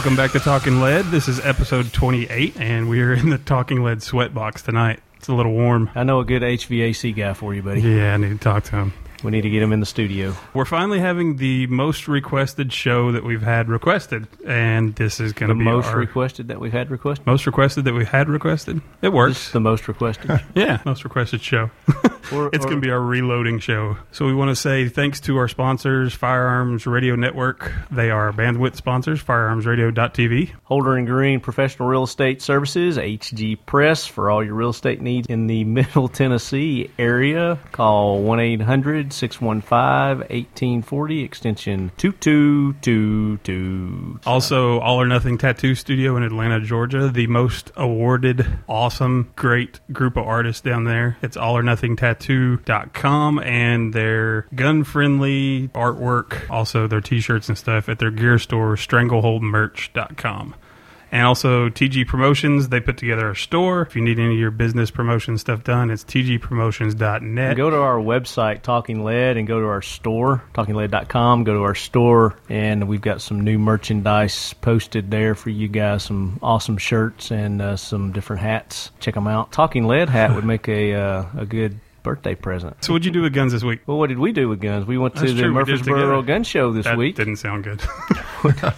Welcome back to Talking Lead. This is episode 28, and we are in the Talking Lead sweatbox tonight. It's a little warm. I know a good HVAC guy for you, buddy. Yeah, I need to talk to him. We need to get him in the studio. We're finally having the most requested show that we've had requested, and this is going to be the most our requested that we've had requested. most requested that we had requested. It works. Just the most requested. Yeah, most requested show. Or- it's going to be our reloading show. So we want to say thanks to our sponsors, Firearms Radio Network. They are bandwidth sponsors, firearmsradio.tv. Holder and Green Professional Real Estate Services, HG Press, for all your real estate needs in the Middle Tennessee area. Call 1 800 615 1840, extension 2222. Also, All or Nothing Tattoo Studio in Atlanta, Georgia, the most awarded, awesome, great group of artists down there. It's all or nothing allornothingtattoo.com and their gun friendly artwork, also their t shirts and stuff at their gear store, strangleholdmerch.com. And also TG Promotions, they put together a store. If you need any of your business promotion stuff done, it's tgpromotions.net. Go to our website, Talking Lead, and go to our store, talkinglead.com. Go to our store, and we've got some new merchandise posted there for you guys. Some awesome shirts and uh, some different hats. Check them out. Talking Lead hat would make a uh, a good birthday present. So, what'd you do with guns this week? Well, what did we do with guns? We went to That's the true, we did it together. Murfreesboro Gun Show this That week. didn't sound good.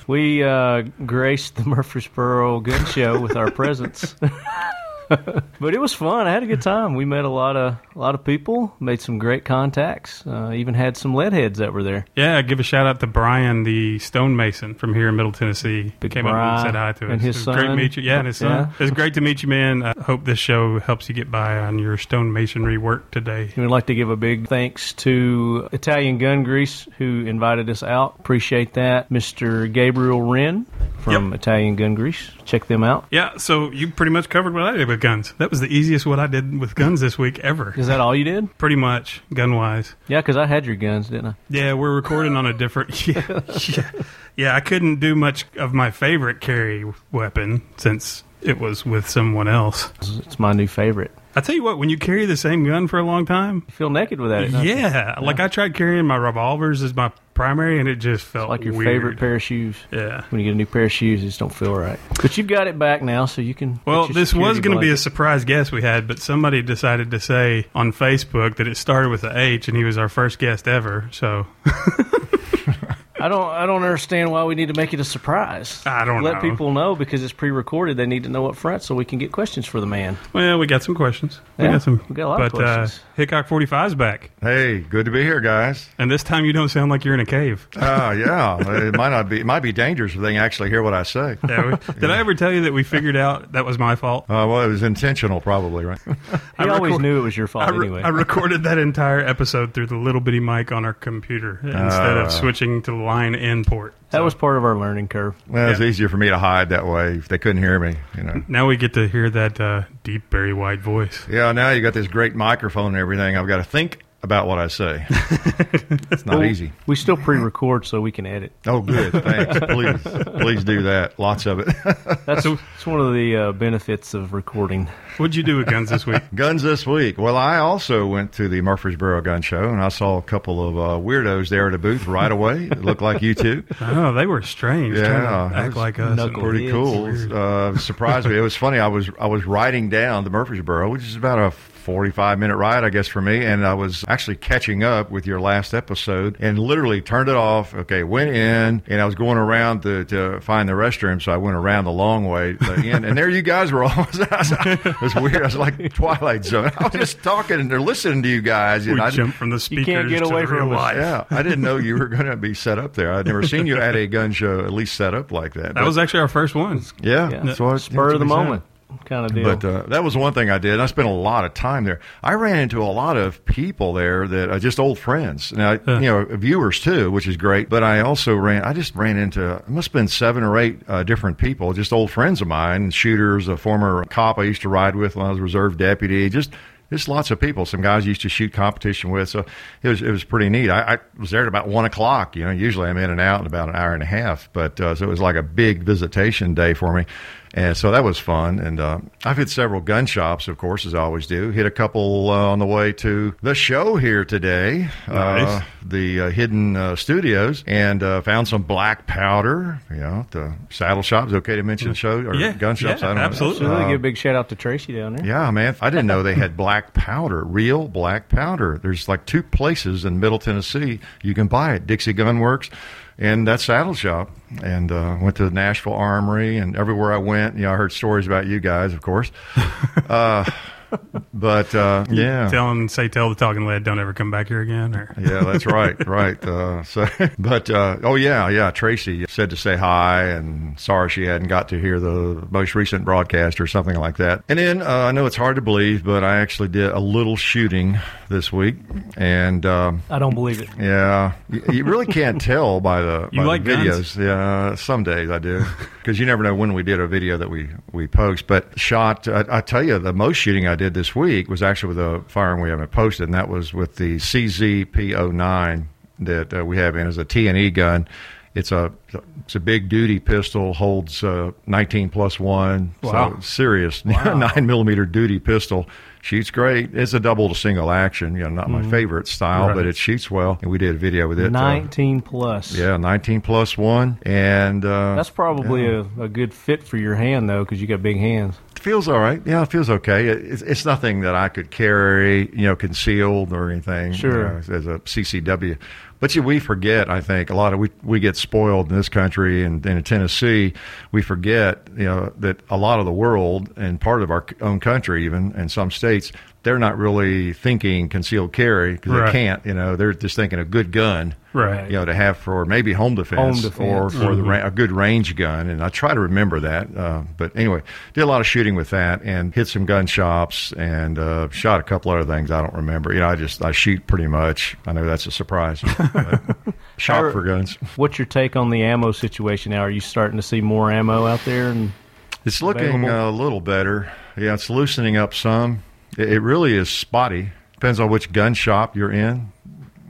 We uh, graced the Murfreesboro Gun Show with our presence. but it was fun. I had a good time. We met a lot of a lot of people, made some great contacts. Uh, even had some lead heads that were there. Yeah, give a shout out to Brian, the stonemason from here in Middle Tennessee. Big Came up and said hi to us. and his it was Great to meet you. Yeah, and his son. Yeah. It was great to meet you, man. I hope this show helps you get by on your stonemasonry work today. We'd like to give a big thanks to Italian Gun Grease who invited us out. Appreciate that, Mr. Gabriel Wren from Yep. Italian Gun Grease. Check them out. Yeah, so you pretty much covered what I did guns. That was the easiest what I did with guns this week ever. Is that all you did? Pretty much, gun wise. Yeah, because I had your guns, didn't I? Yeah, we're recording on a different. Yeah, yeah, yeah. I couldn't do much of my favorite carry weapon since it was with someone else. It's my new favorite. I tell you what, when you carry the same gun for a long time, You feel naked with that? you? yeah, like I tried carrying my revolvers as my primary, and it just felt like your weird. favorite pair of shoes. Yeah. When you get a new pair of shoes, it just don't feel right. But you've got it back now, so you can. Well, this was going to be a surprise guest we had, but somebody decided to say on Facebook that it started with a H, and he was our first guest ever. So I don't. I don't understand why we need to make it a surprise. I don't Let know. people know because it's pre-recorded. They need to know up front so we can get questions for the man. Well, we got some questions. We Yeah, got some. we got a lot of but, questions. Uh, Hickok 45's back. Hey, good to be here, guys. And this time you don't sound like you're in a cave. Oh, yeah. it might not be. It might be dangerous if they actually hear what I say. Uh, Yeah, we- Did I ever tell you that we figured out that was my fault? well, it was intentional, probably, right? He I always record- knew it was your fault I, re- anyway. I recorded that entire episode through the little bitty mic on our computer instead Ah. of switching to the line in port. that So was part of our learning curve. Well, it's Yeah. easier for me to hide that way if they couldn't hear me. You know. now we get to hear that uh, deep, very wide voice. Yeah. Now you got this great microphone and everything. I've got to think about what I say. it's not Well, easy. We still pre-record so we can edit. Oh, good. Thanks. Please, please do that. Lots of it. That's it's one of the uh, benefits of recording. What'd you do with guns this week? Guns this week. Well, I also went to the Murfreesboro Gun Show, and I saw a couple of uh, weirdos there at a booth right away. It looked like you two. Oh, they were strange. Yeah, to act like us. pretty cool. weird. Uh, surprised me. It was funny. I was I was riding down the Murfreesboro, which is about a 45 minute ride, I guess, for me. And I was actually catching up with your last episode and literally turned it off. Okay, went in and I was going around to, to find the restroom. So I went around the long way to the end. And there you guys were all. it was weird. I was like Twilight Zone. I was just talking and they're listening to you guys. And We I, jumped from the speakers can't get away from real us. life. yeah, I didn't know you were going to be set up there. I'd never seen you at a gun show at least set up like that. That But- was actually our first one. yeah, Yeah. that's what Spur of the that's said. moment kind of deal. But uh, that was one thing I did. I spent a lot of time there. I ran into a lot of people there that are just old friends. Now, you know, viewers too, which is great. But I also ran. I just ran into. It must have been seven or eight uh, different people, just old friends of mine, shooters, a former cop I used to ride with when I was a reserve deputy. Just just lots of people. Some guys used to shoot competition with, so it was it was pretty neat. I, I was there at about one o'clock. You know, usually I'm in and out in about an hour and a half, but uh, so it was like a big visitation day for me. And so that was fun. And uh, I've hit several gun shops, of course, as I always do. Hit a couple uh, on the way to the show here today, Nice. uh, the uh, Hidden uh, Studios, and uh, found some black powder. You know, the saddle shops. Okay to mention the show or Yeah, gun shops? yeah, I don't know. absolutely. So Uh, give a big shout out to Tracy down there. yeah, man. I didn't know they had black powder, real black powder. There's like two places in Middle Tennessee you can buy it Dixie Gun Works and that saddle shop. And uh, went to the Nashville Armory and everywhere I went, you know, I heard stories about you guys, of course. uh, but uh, yeah. Tell him, say, tell the talking lead, don't ever come back here again. Or Yeah, that's right, right. Uh, so, but uh, oh yeah, yeah. Tracy said to say hi and sorry she hadn't got to hear the most recent broadcast or something like that. And then uh, I know it's hard to believe, but I actually did a little shooting this week, and um, I don't believe it. yeah, you, you really can't tell by the, You by like the guns? videos. Yeah, some days I do because you never know when we did a video that we we post. But shot, I, I tell you, the most shooting I did this week was actually with a firearm we haven't posted, and that was with the CZ P-09 that uh, we have in as a T&E gun. It's a it's a big duty pistol, holds uh, 19 plus one, Wow. so serious nine millimeter duty pistol. Shoots great. It's a double to single action. You know, not my favorite style, Right. but it shoots well. And we did a video with it. uh, 19 plus. yeah, 19 plus one, and uh, That's probably a, a good fit for your hand, though, because you got big hands. Feels all right. Yeah, it feels okay. It, it's, it's nothing that I could carry, you know, concealed or anything. Sure. you know, as a CCW. But you, we forget. I think a lot of we we get spoiled in this country and, and in Tennessee. We forget, you know, that a lot of the world and part of our own country, even and some states, they're not really thinking concealed carry because Right. they can't. You know, they're just thinking a good gun. Right. you know, to have for maybe home defense, Home defense. or for the ra- a good range gun. And I try to remember that. Uh, but anyway, did a lot of shooting with that and hit some gun shops and uh, shot a couple other things I don't remember. You know, I just I shoot pretty much. I know that's a surprise. Shop for guns. What's your take on the ammo situation now? Are you starting to see more ammo out there? And It's looking Available? Uh, a little better. Yeah, it's loosening up some. It, it really is spotty. Depends on which gun shop you're in.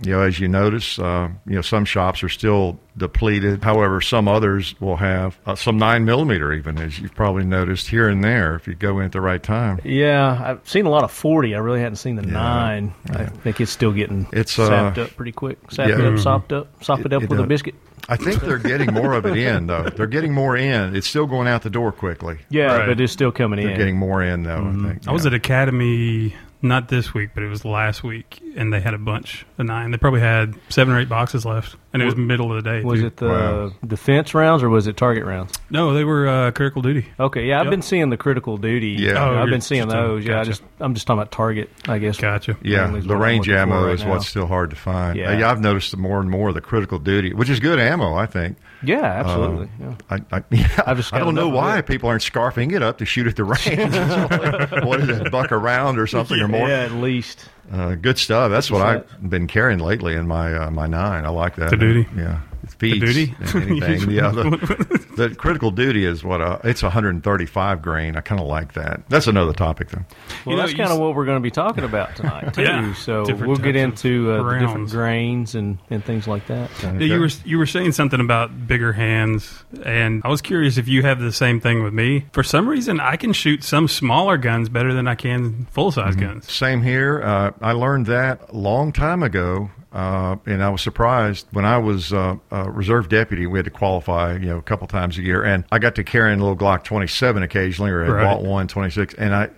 You know, as you notice, uh, you know some shops are still depleted. However, some others will have uh, some nine millimeter, even as you've probably noticed here and there, if you go in at the right time. yeah, I've seen a lot of 40. I really hadn't seen the nine. I think it's still getting It's, uh, sapped up pretty quick. Sapped yeah. up, sopped up, sop it, It- up it with a biscuit. I think they're getting more of it in, though. They're getting more in. It's still going out the door quickly. Yeah, Right. but it's still coming in. They're getting more in, though. I think. I was at Academy not this week, but it was last week, and they had a bunch of nine. They probably had seven or eight boxes left, and it was middle of the day. was too. it the Wow. defense rounds or was it target rounds? No, they were uh, critical duty. Okay, yeah, I've Yep. been seeing the critical duty. Yeah. Oh, I've been seeing just, those. Yeah, I just I'm just talking about target. I guess. Gotcha. Yeah, the range ammo right is now. what's still hard to find. Yeah. Uh, yeah, I've noticed more and more of the critical duty, which is good ammo, I think. Yeah, absolutely. Uh, yeah. I, I, yeah, I've just I don't know why it. people aren't scarfing it up to shoot at the range. what is it, buck around or something or more? Yeah, at least. Uh, good stuff. That's what What's I've been carrying lately in my uh, my nine. I like that. The duty? Yeah. It feeds duty? than anything. yeah, the, the critical duty is what uh, it's 135 grain. I kind of like that. That's another topic though. Well, You know, that's kind of what we're going to be talking about tonight too. Yeah, so different we'll get into uh, the different grains and, and things like that. Yeah, you were you were saying something about bigger hands, and I was curious if you have the same thing with me. For some reason, I can shoot some smaller guns better than I can full size guns. Same here. Uh, I learned that a long time ago, uh, and I was surprised when I was uh, reserve deputy. We had to qualify, you know, a couple times a year, and I got to carry a little Glock 27 occasionally, or I Right. bought one 26, and I.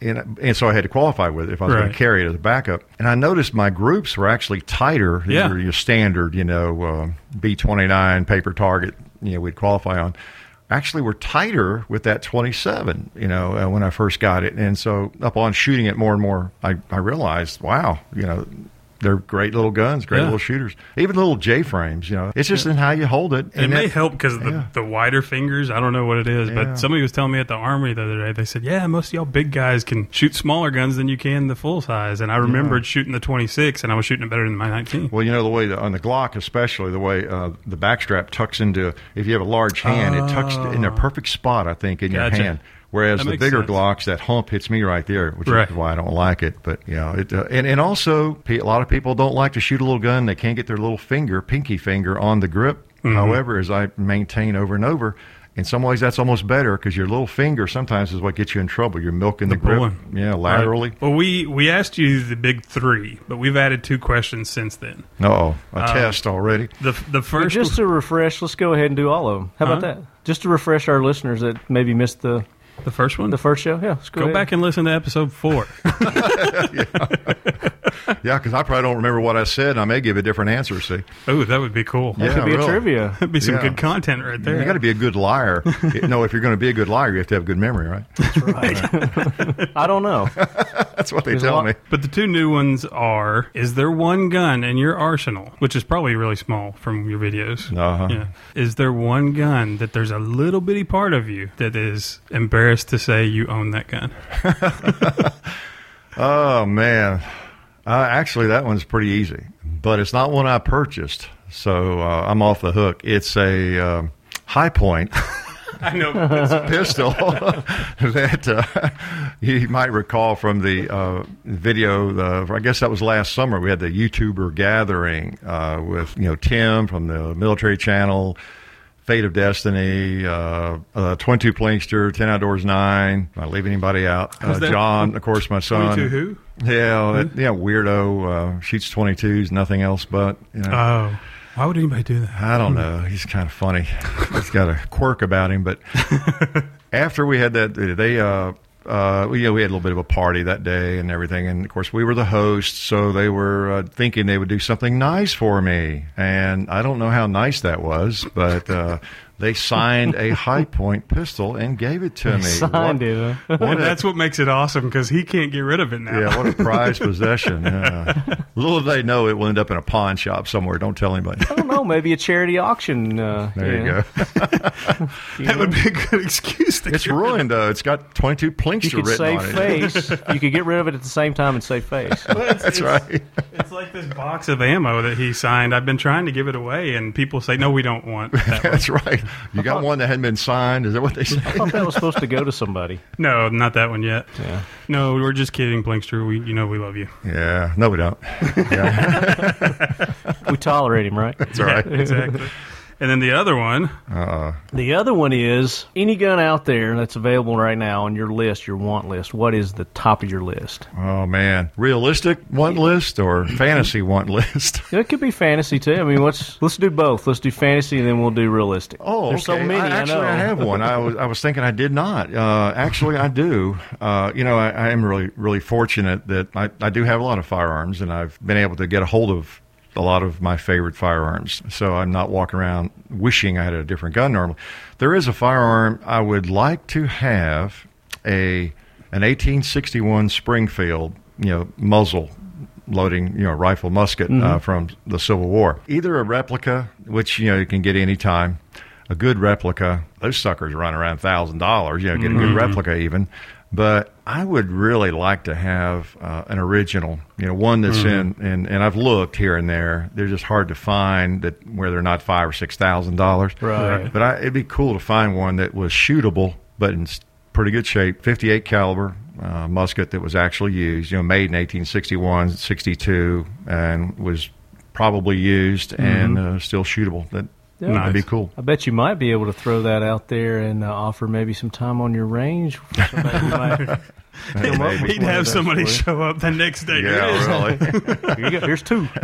And, and so I had to qualify with it if I was going to carry it as a backup. And I noticed my groups were actually tighter. These Yeah. your standard, you know, uh, B29 paper target, you know, we'd qualify on. Actually, were tighter with that 27, you know, uh, when I first got it. And so upon shooting it more and more, I, I realized, wow, you know, they're great little guns, great Yeah. little shooters. Even little J frames, you know, it's just in how you hold it. And it may help because of the, yeah. the wider fingers. I don't know what it is, Yeah. but somebody was telling me at the army the other day. They said, "Yeah, most of y'all big guys can shoot smaller guns than you can the full size." And I remembered shooting the 26, and I was shooting it better than my 19. Well, you know the way the, on the Glock, especially the way uh, the backstrap tucks into. If you have a large hand, it tucks in a perfect spot, I think, in Gotcha. your hand. Whereas the bigger sense. Glocks, that hump hits me right there, which Right. is why I don't like it. But you know, it uh, and and also a lot of people don't like to shoot a little gun. They can't get their little finger, pinky finger, on the grip. Mm-hmm. However, as I maintain over and over. in some ways that's almost better because your little finger sometimes is what gets you in trouble. You're milking the, grip, pulling. yeah, laterally. Right. Well, we we asked you the big three, but we've added two questions since then. Oh, a test already. The the But first just to refresh, let's go ahead and do all of them. How about Huh? that? Just to refresh our listeners that maybe missed the the first one. the first show. Yeah, go, ahead. back and listen to episode four. Yeah, because I probably don't remember what I said, and I may give a different answer. See, oh, that would be cool. That Yeah, could be really. a trivia. That'd be some Yeah. good content right there. you got to be a good liar. no, if you're going to be a good liar, you have to have good memory, right? That's right. I don't know. That's what they There's tell me. But the two new ones are: Is there one gun in your arsenal, which is probably really small from your videos? Uh-huh. Yeah. Is there one gun that there's a little bitty part of you that is embarrassed to say you own that gun? Oh man, uh, actually that one's pretty easy, but it's not one I purchased, so uh, I'm off the hook. It's a um, Hi-Point. I know. It's a pistol that uh, you might recall from the uh, video. The, I guess that was last summer. We had the YouTuber gathering uh, with you know Tim from the Military Channel, Fate of Destiny, uh, uh, Twenty Two Plinkster, Ten Outdoors Nine. Not leave anybody out. Uh, John, of course, my son. 22 who? Yeah, that, yeah, weirdo uh, shoots twenty twos, nothing else but. You know. Oh, why would anybody do that? I don't know. He's kind of funny. He's got a quirk about him. But after we had that, they, uh, uh, we, you know, we had a little bit of a party that day and everything. And of course, we were the hosts, so they were uh, thinking they would do something nice for me. And I don't know how nice that was, but uh, they signed a Hi-Point pistol and gave it to me. Signed What- it. huh? what And a- that's what makes it awesome because he can't get rid of it now. yeah, what a prized possession. Yeah. Little do they know it will end up in a pawn shop somewhere. Don't tell anybody. I don't know. Maybe a charity auction. Uh, There you know. go. that would be a good excuse to It's get rid of ruined though. It's got 22 You could written save on it. face. you could get rid of it at the same time and save face. That's right. It's like this box of ammo that he signed. I've been trying to give it away, and people say, "No, we don't want that." That's right. You got one that hadn't been signed. Is that what they said? I thought that was supposed to go to somebody. no, not that one yet. Yeah. No, we're just kidding, Plinkster. We, you know, we love you. Yeah. No, we don't. Yeah. We tolerate him, right? That's right. Yeah, exactly. And then the other one, Uh, The other one is any gun out there that's available right now on your list, your want list. What is the top of your list? oh man, realistic want list or fantasy want list? It could be fantasy too. I mean, what's let's do both. Let's do fantasy and then we'll do realistic. Oh, there's okay. so many. I, I, actually, know. I have one. I was I was thinking I did not. Uh, actually, I do. Uh, you know, I, I am really really fortunate that I, I do have a lot of firearms, and I've been able to get a hold of a lot of my favorite firearms. So I'm not walking around wishing I had a different gun normally. There is a firearm I would like to have a an 1861 Springfield, you know, muzzle loading, you know, rifle musket uh, from the Civil War. Either a replica, which you know you can get anytime, a good replica. Those suckers run around thousand dollars. You know, get a good replica even. But I would really like to have uh, an original, you know, one that's in, and and I've looked here and there. They're just hard to find that where they're not five or six thousand dollars. Right. But I, it'd be cool to find one that was shootable, but in pretty good shape. 58 caliber uh, musket that was actually used. You know, made in 1861, 62, and was probably used and uh, still shootable. That Yeah. that'd be cool. I bet you might be able to throw that out there and uh, offer maybe some time on your range. Come up He'd have somebody for show up the next day. Yeah, is. really. Here you go. Here's two.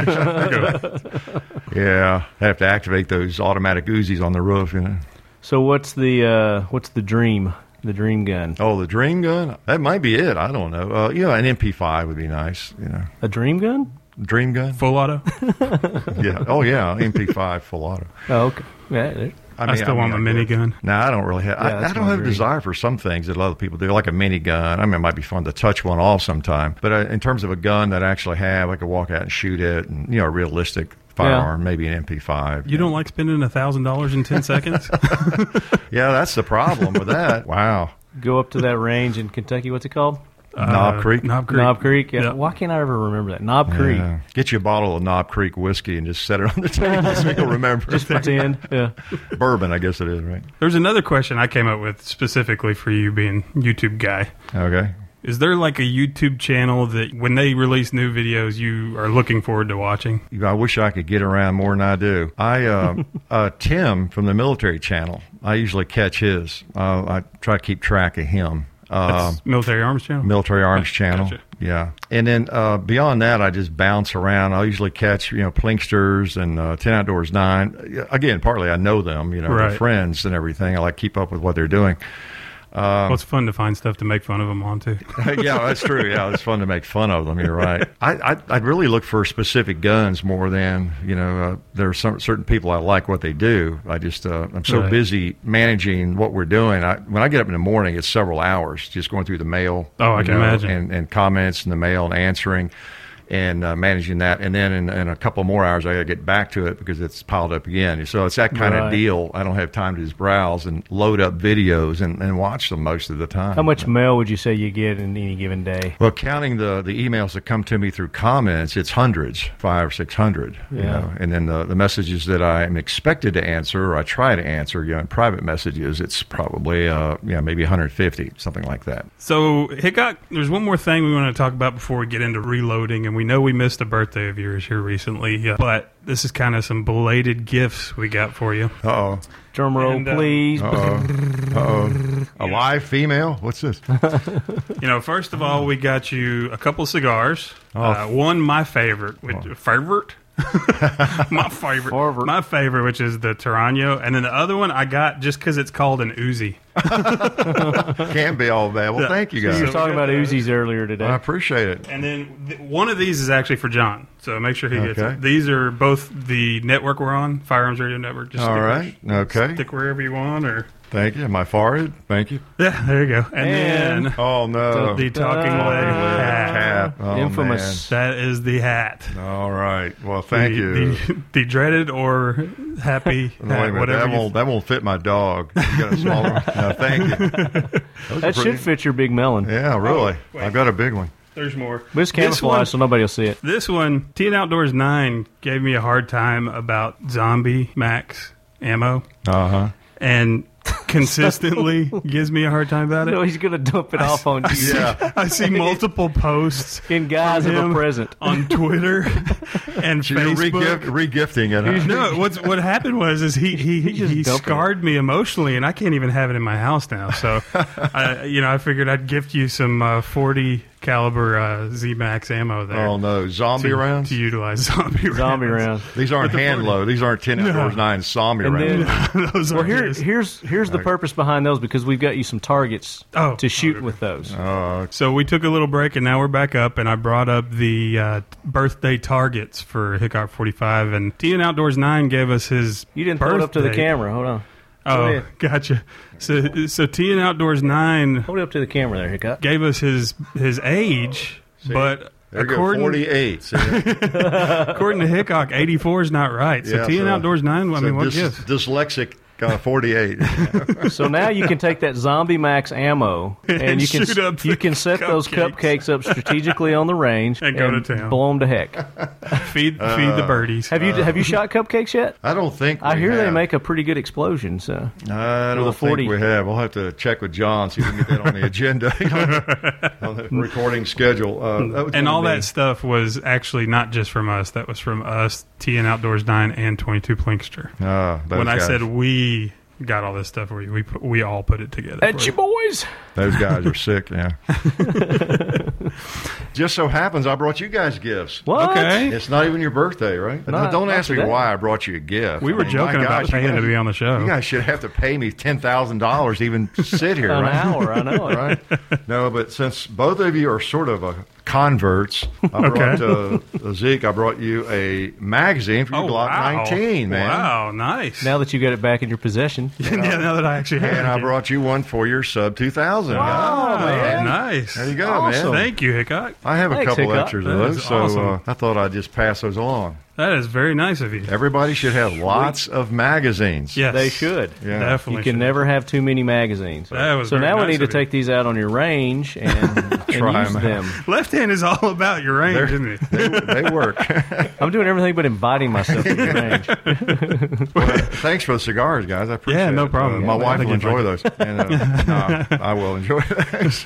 yeah, I have to activate those automatic Uzis on the roof. You know. so what's the uh, what's the dream? The dream gun. Oh, the dream gun? That might be it. I don't know. Uh, you know, an MP5 would be nice. You know, A dream gun? Dream gun. Full auto. Yeah. Oh, yeah. MP5 full auto. Oh, okay. Yeah, there- I, still want my I could. minigun. No, I don't really have. Yeah, I, I don't have a dream. desire for some things that other people do, like a minigun. I mean, it might be fun to touch one off sometime. But uh, in terms of a gun that I actually have, I could walk out and shoot it, and you know, a realistic firearm, maybe an MP5. You don't like spending a thousand dollars in ten seconds? Yeah, that's the problem with that. Wow. go up to that range in Kentucky. What's it called? Knob Creek? Knob Creek. Knob Creek. Yeah. Yeah. Why can't I ever remember that? Knob Creek. Yeah. Get you a bottle of Knob Creek whiskey and just set it on the table so you'll remember. Just pretend. Yeah. Bourbon, I guess it is, right? There's another question I came up with specifically for you being YouTube guy. Okay. Is there like a YouTube channel that when they release new videos, you are looking forward to watching? I wish I could get around more than I do. I uh, uh, Tim from the military channel. I usually catch his. Uh, I try to keep track of him. Uh, Military Arms Channel. military arms channel. Gotcha. Yeah, and then uh, beyond that, I just bounce around. I usually catch you know Plinksters and uh, Ten Outdoors Nine. Again, partly I know them, you know, Right. they're friends and everything. I like keep up with what they're doing. Well, it's fun to find stuff to make fun of them on too. yeah, that's true. Yeah, it's fun to make fun of them. You're right. I, I I'd really look for specific guns more than you know. Uh, there are some certain people I like what they do. I just uh, I'm so Right. busy managing what we're doing. I, when I get up in the morning, it's several hours just going through the mail. Oh, I can imagine. and, and comments in the mail and answering. And uh, managing that, and then in, in a couple more hours, I got to get back to it because it's piled up again. So it's that kind Right. of deal. I don't have time to just browse and load up videos and, and watch them most of the time. How much mail would you say you get in any given day? Well, counting the, the emails that come to me through comments, it's hundreds, five or six hundred. You Yeah. know? And then the, the messages that I am expected to answer or I try to answer, you know, in private messages, it's probably uh, yeah, maybe 150, something like that. So, Hickok, there's one more thing we want to talk about before we get into reloading, and we know we missed a birthday of yours here recently, uh, but this is kind of some belated gifts we got for you. Uh oh. Drum roll, And, uh, please. Oh. Oh. A live female? What's this? You know, first of all, we got you a couple cigars. Oh. Uh, one, my favorite, which, favorite, my favorite, Favorite. my favorite, which is the Torano, and then the other one I got just because it's called an Uzi. Can't be all bad. Well, thank you guys. you were talking about Uzis earlier today. I appreciate it. And then th- one of these is actually for John, so make sure he gets Okay. it. These are both the network we're on, Firearms Radio Network. Just All stick- right. Okay. stick wherever you want, or Thank you. My forehead. Thank you. yeah, there you go. And, And- then Oh, no. the talking Uh, leg hat. Cap. Oh, Infamous. That is the hat. All right. Well, thank the, you. The, the dreaded or happy wait a hat, minute. whatever. That won't, that won't fit my dog. You got a smaller one? No, thank you. Those are that pretty- should fit your big melon. Yeah, really. Oh. I've got a big one. There's more. But it's This camouflage, so nobody will see it. This one, T and Outdoors 9 gave me a hard time about Zombie Max ammo Uh huh. And consistently gives me a hard time about it. No, he's going to dump it off on you. Yeah. I see multiple posts In guise of From a present. on Twitter and So you're Facebook. re-gift, regifting it. huh? No, what's what happened was is he he he, just dumped it. scarred me emotionally, and I can't even have it in my house now. So, I, you know, I figured I'd gift you some uh, forty caliber uh, Z Max ammo there. Oh no, zombie to, rounds. to utilize zombie rounds. Zombie round. These aren't With the hand 40. load. These aren't ten outdoors nine zombie And rounds. then- Those Well, are here, his. here's here's the purpose behind those because we've got you some targets Oh. to shoot Okay. with those. Uh, So we took a little break, and now we're back up. And I brought up the uh, birthday targets for Hickok 45, and T and Outdoors 9 gave us his. You didn't throw it up to the camera. Hold on. Go Oh, ahead. gotcha. So so T and Outdoors 9 Hold it up to the camera there, Hickok. gave us his his age, but there you go, according forty-eight. According to Hickok, 84 is not right. So Yeah, T and so- Outdoors 9, I So mean, what dys- gives? Dyslexic uh, forty-eight. So now you can take that Zombie Max ammo and, And you can shoot up you can set those cupcakes. cupcakes up strategically on the range And go to town. blow them to heck. Feed feed Uh, the birdies. Have you have you shot cupcakes yet? I don't think. I we hear they make a pretty good explosion. So I don't a 40. think we have. We'll have to check with John see if we can get that on the agenda on the recording schedule. Uh, and all be- that stuff was actually not just from us. That was from us, T and Outdoors 9 and 22 Plinkster. Ah, those When I said we got all this stuff, we we, put, we all put it together. that's you boys. Those guys are sick, yeah. Just so happens I brought you guys gifts. What? Okay. It's not even your birthday, right? Not- Don't not ask me today. why I brought you a gift. We were I mean, joking about gosh, you paying to be on the show. You guys should have to pay me ten thousand dollars to even sit here, An right? hour, I know it. right? No, but since both of you are sort of a converts, I brought uh, Zeke. I brought you a magazine for your Oh, Glock wow. 19, man. Wow, nice. Now that you got it back in your possession, yeah, now that I actually have And I brought you one for your sub 2000. Oh, man. nice. There you go, Awesome. man. Thank you, Hickok. I have a couple Hickok. extras of those, is so awesome. uh, I thought I'd just pass those along. That is very nice of you. Everybody should have lots of magazines. Yes, They should. Yeah. definitely. You can should. never have too many magazines. That was so very now we need to you. take these out on your range and, and Try use 'em them. Left hand is all about your range, They're- isn't it? They, they work. I'm doing everything but inviting myself to your range. Thanks for the cigars, guys. I appreciate Yeah, no problem. Uh, my Yeah, wife will think you'd enjoy those. And, uh, no, I will enjoy those.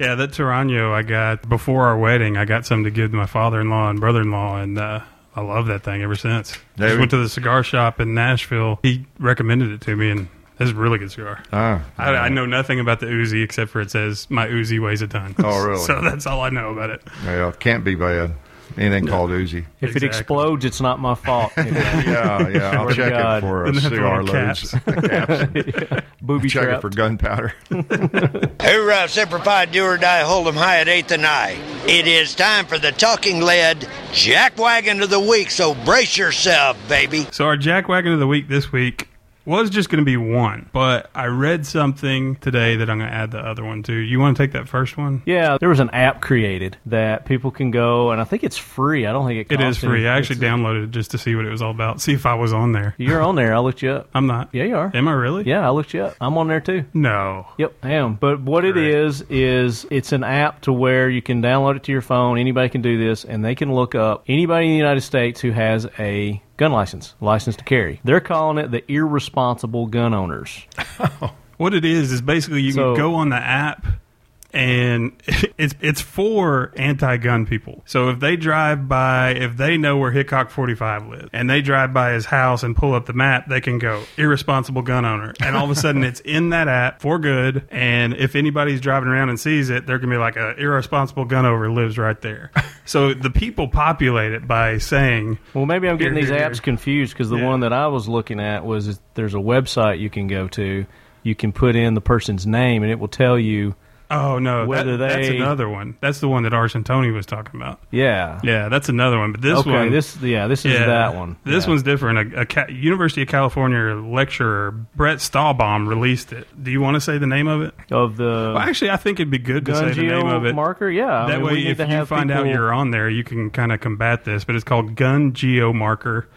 Yeah, that Torano I got before our wedding. I got some to give to my father-in-law and brother-in-law, and uh, I love that thing ever since. Yeah, Just we- went to the cigar shop in Nashville. He recommended it to me, and it's a really good cigar. Ah, I, I know nothing about the Uzi except for it says my Uzi weighs a ton. Oh, really? So that's all I know about it. yeah, it can't be bad. Anything called Uzi. If it explodes, it's not my fault. Yeah, yeah. I'll Swear to check God. it for uh, Didn't have the cigar little loads. caps. Caps. Booby Check trap. it for gunpowder. Hoorah, Semper Fi, do or die, hold 'em high at eighth and I. It is time for the talking lead jack wagon of the week, so brace yourself, baby. So our Jack Wagon of the week this week was just going to be one, but I read something today that I'm going to add the other one to. You want to take that first one? Yeah, there was an app created that people can go, and I think it's free. I don't think it It is free. I actually it's- downloaded it just to see what it was all about. See if I was on there. You're on there. I looked you up. I'm not. Yeah, you are. Am I really? Yeah, I looked you up. I'm on there too. No. Yep, I am. But what it Great. is is it's an app to where you can download it to your phone. Anybody can do this, and they can look up anybody in the United States who has a gun license, license to carry. They're calling it the irresponsible gun owners. What it is is basically you So- can go on the app and it's it's for anti-gun people. So if they drive by, if they know where Hickok 45 lives, and they drive by his house and pull up the map, they can go irresponsible gun owner, and all of a sudden it's in that app for good. And if anybody's driving around and sees it, they're gonna be like a irresponsible gun owner lives right there. so the people populate it by saying, Well, maybe I'm getting these apps confused because the Yeah. one that I was looking at was there's a website you can go to. You can put in the person's name, and it will tell you. "Oh no, Whether that, that's another one. That's the one that Arson Tony was talking about." Yeah. Yeah, that's another one. But this okay. one, This yeah. This is Yeah. that one. This Yeah. one's different. A, a Ca- University of California lecturer, Brett Stalbaum, released it. Do you want to say the name of it? of the Well, actually, I think it'd be good to say the name of it. marker. Yeah. I that mean, way, if you find out you're on there, you can kind of combat this. But it's called Gun Geo Marker,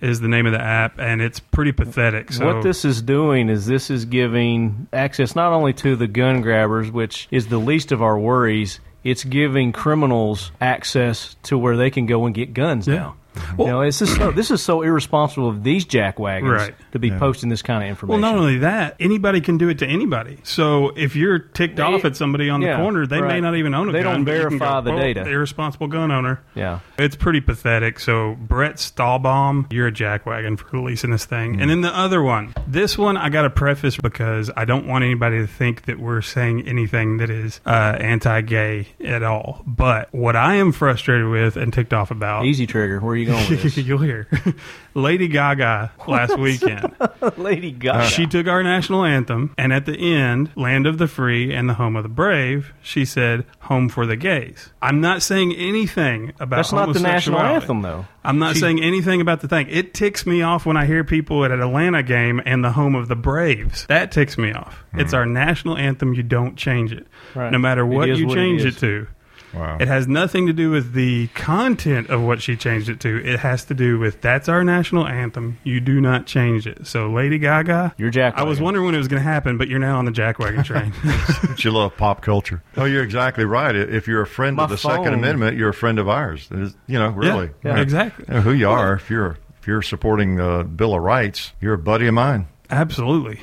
is the name of the app, and it's pretty pathetic. So what this is doing is this is giving access not only to the gun grabbers, which is the least of our worries, it's giving criminals access to where they can go and get guns Yeah. now. You know, it's just so, this is so irresponsible of these jackwagons Right. to be posting this kind of information. Well, not only that, anybody can do it to anybody. So if you're ticked They- off at somebody on the corner, they may not even own a They gun. don't but you can verify go, the "Oh, data." Irresponsible gun owner. yeah. It's pretty pathetic. So Brett Stalbaum, you're a jackwagon for releasing this thing. And then the other one, this one I got to preface because I don't want anybody to think that we're saying anything that is uh, anti-gay at all. But what I am frustrated with and ticked off about, Easy trigger. Where are you going with this? you'll hear, Lady Gaga last weekend. Lady Gaga. Uh, she took our national anthem, and at the end, Land of the Free and the Home of the Brave, she said, Home for the Gays. I'm not saying anything about That's not the national anthem, though. I'm not She- saying anything about the thing. It ticks me off when I hear people at an Atlanta game and the home of the Braves. That ticks me off. It's hmm. our national anthem. You don't change it. Right. No matter It what you what change is. it to. Wow. It has nothing to do with the content of what she changed it to. It has to do with that's our national anthem. You do not change it. So, Lady Gaga, You're jackwagon. I was wondering when it was going to happen, but you're now on the jackwagon train. But you love pop culture. Oh, you're exactly right. If you're a friend My of the phone- Second Amendment, you're a friend of ours. It's- You know, really. Yeah, Right. exactly. You know who you are. If you're if you're supporting the Bill of Rights, you're a buddy of mine. Absolutely.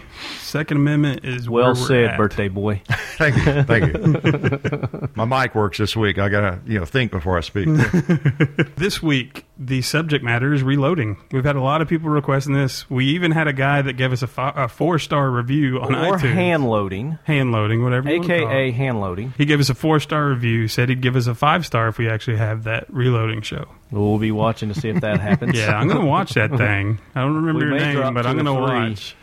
Second Amendment is Well where we're said, at. birthday boy. Thank you. Thank you. My mic works this week. I gotta you know think before I speak. This week, the subject matter is reloading. We've had a lot of people requesting this. We even had a guy that gave us a, fi- a four star review on or iTunes. hand loading, hand loading, whatever. you wanna call aka it. hand loading. He gave us a four star review. Said he'd give us a five star if we actually have that reloading show. We'll be watching to see if that happens. Yeah, I'm gonna watch that thing. I don't remember We your name, but I'm gonna three. watch.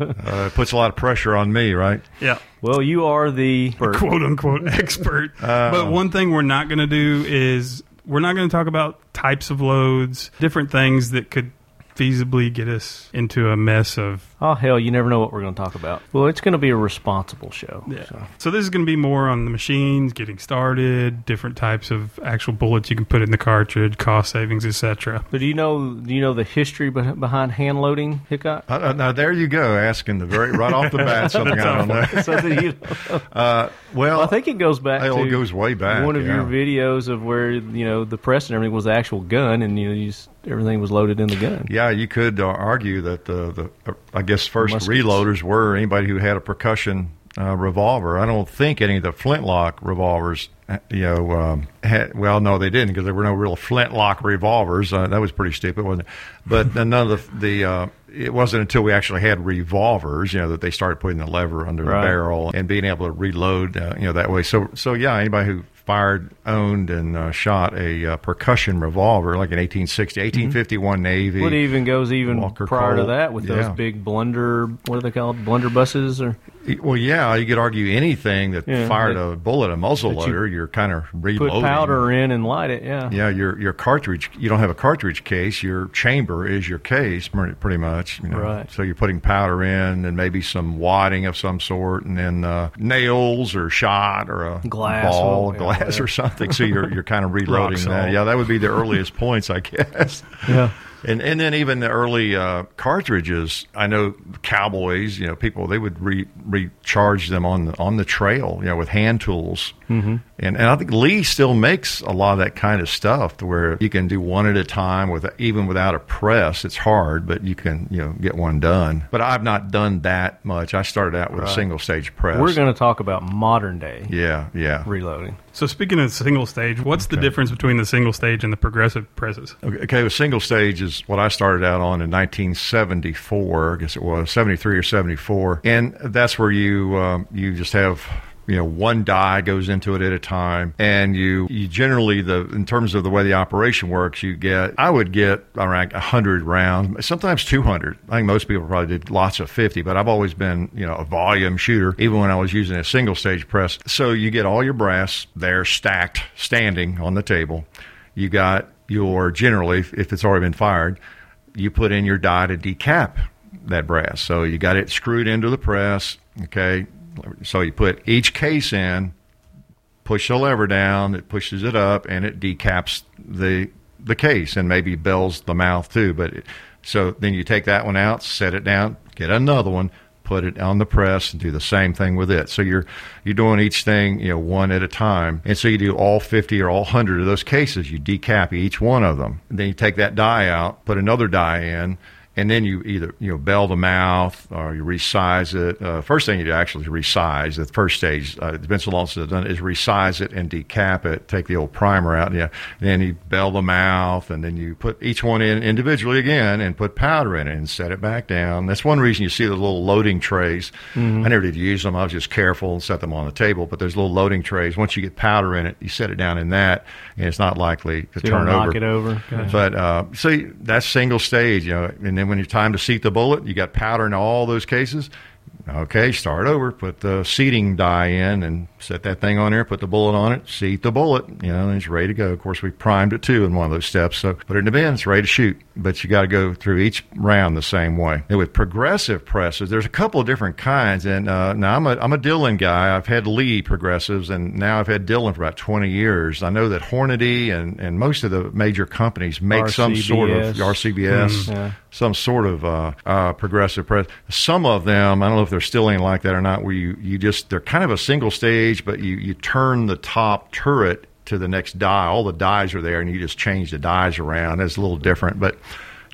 Uh, it puts a lot of pressure on me, right? Yeah. Well, you are the quote unquote expert. but one thing we're not going to do is we're not going to talk about types of loads, different things that could feasibly get us into a mess of Oh hell, you never know what we're going to talk about. Well, it's going to be a responsible show. Yeah. so. So. this is going to be more on the machines, getting started, different types of actual bullets you can put in the cartridge, cost savings, etc. But do you know do you know the history beh- behind hand loading, Hickok? Uh, uh, now there you go, asking the very right off the bat something I don't know. Something you Uh, well, Well, I think it goes back to it goes way back, One of your videos of where you know the press and everything was the actual gun, and you know you just, everything was loaded in the gun. Yeah, you could uh, argue that the, the uh, I guess first Muskets. reloaders were anybody who had a percussion uh, revolver. I don't think any of the flintlock revolvers, uh, you know, um, had. Well, no, they didn't because there were no real flintlock revolvers. Uh, that was pretty stupid, wasn't it? But none of the the. Uh, it wasn't until we actually had revolvers, you know, that they started putting the lever under Right. the barrel and being able to reload, uh, you know, that way. So, so yeah, anybody who fired, owned, and uh, shot a uh, percussion revolver like an 1860, 1851 Navy. What even goes even Walker prior to that with yeah. those big blunder what are they called blunderbusses or Well, yeah, you could argue anything that Yeah, fired that- a bullet, a muzzle loader, you, are kind of reloading. put powder in and light it. Yeah, Yeah, your your cartridge. You don't have a cartridge case. Your chamber is your case, pretty much. You know? Right. So you're putting powder in, and maybe some wadding of some sort, and then uh, nails or shot or a Glass ball, or- glass whatever. or something. So you're you're kind of reloading that. Yeah, that would be the earliest points, I guess. yeah. And and then even the early uh, cartridges, I know cowboys, you know, people they would re, recharge them on the on the trail, you know, with hand tools. Mm-hmm. And and I think Lee still makes a lot of that kind of stuff, where you can do one at a time with even without a press. It's hard, but you can you know get one done. But I've not done that much. I started out with a single stage press. We're going to talk about modern day yeah, yeah. reloading. So speaking of single stage, what's the difference between the single stage and the progressive presses? Okay, okay, the single stage is what I started out on in 1974. I guess it was 73 or 74, and that's where you um, you just have you know one die goes into it at a time, and you you generally the in terms of the way the operation works, you get I would get around 100 rounds, sometimes 200. I think most people probably did lots of 50, but I've always been you know a volume shooter, even when I was using a single stage press. So you get all your brass there stacked, standing on the table. You got your generally, if if it's already been fired, you put in your die to decap that brass. So you got it screwed into the press. Okay, so you put each case in, push the lever down, it pushes it up, and it decaps the the case and maybe bells the mouth too. But it, so then you take that one out, set it down, get another one, put it on the press, and do the same thing with it. So you're you're doing each thing you know one at a time, and so you do all fifty or all hundred of those cases. You decap each one of them, and then you take that die out, put another die in. And then you either you know bell the mouth or you resize it. Uh, first thing you do actually is resize. The first stage, uh, it's been so long since I've done is resize it and decap it. Take the old primer out. Yeah, and then you bell the mouth, and then you put each one in individually again, and put powder in it and set it back down. That's one reason you see the little loading trays. I never did use them. I was just careful and set them on the table. But there's little loading trays. Once you get powder in it, you set it down in that, and it's not likely to So turn don't knock over. it over. Gotcha. But uh, see, that's single stage, you know. And then when it's time to seat the bullet, you got powder in all those cases. Okay, start over. Put the seating die in and set that thing on there. Put the bullet on it. Seat the bullet. You know, and it's ready to go. Of course, we primed it too in one of those steps. So put it in the bin. It's ready to shoot. But you got to go through each round the same way. And with progressive presses, there's a couple of different kinds. And uh, now I'm a I'm a Dillon guy. I've had Lee progressives, and now I've had Dillon for about 20 years. I know that Hornady and and most of the major companies make some sort of RCBS. RCBS Yeah. some sort of uh, uh, progressive press. Some of them, I don't know if they're still anything like that or not, where you, you just, they're kind of a single stage, but you, you turn the top turret to the next die. All the dies are there, and you just change the dies around. That's a little different, but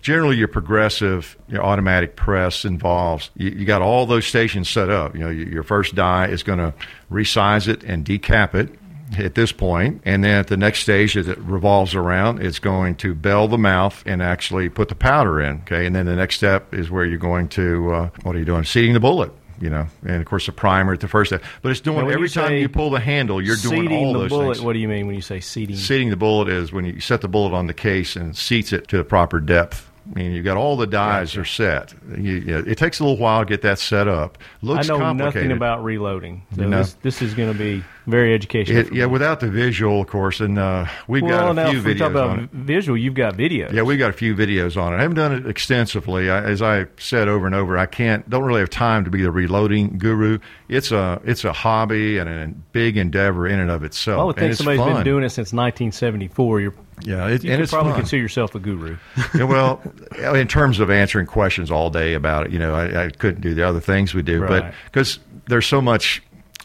generally your progressive your automatic press involves you, you got all those stations set up you know your your first die is going to resize it and decap it at this point and then at the next stage as it revolves around it's going to bell the mouth and actually put the powder in okay and then the next step is where you're going to uh, what are you doing seating the bullet you know and of course the primer at the first step but it's doing every you time you pull the handle you're doing all the those bullet. things What do you mean when you say seating? Seating the bullet is when you set the bullet on the case and seats it to the proper depth. I mean, you've got all the dies Gotcha. are set. You, you- it takes a little while to get that set up. Looks I know nothing about reloading, so You know. this, this is going to be very educational. it. Yeah, me. without the visual, of course, and uh, we've well, got a few if we talk videos about on it. visual, you've got videos. Yeah, we've got a few videos on it. I haven't done it extensively. I, as I said over and over, I can't, don't really have time to be the reloading guru. It's a, it's a hobby and a big endeavor in and of itself. I would think somebody's fun. been doing it since 1974. You're, Yeah, it, you and could probably fun. consider yourself a guru. yeah, well, in terms of answering questions all day about it, you know, I, I couldn't do the other things we do, but because there's so much.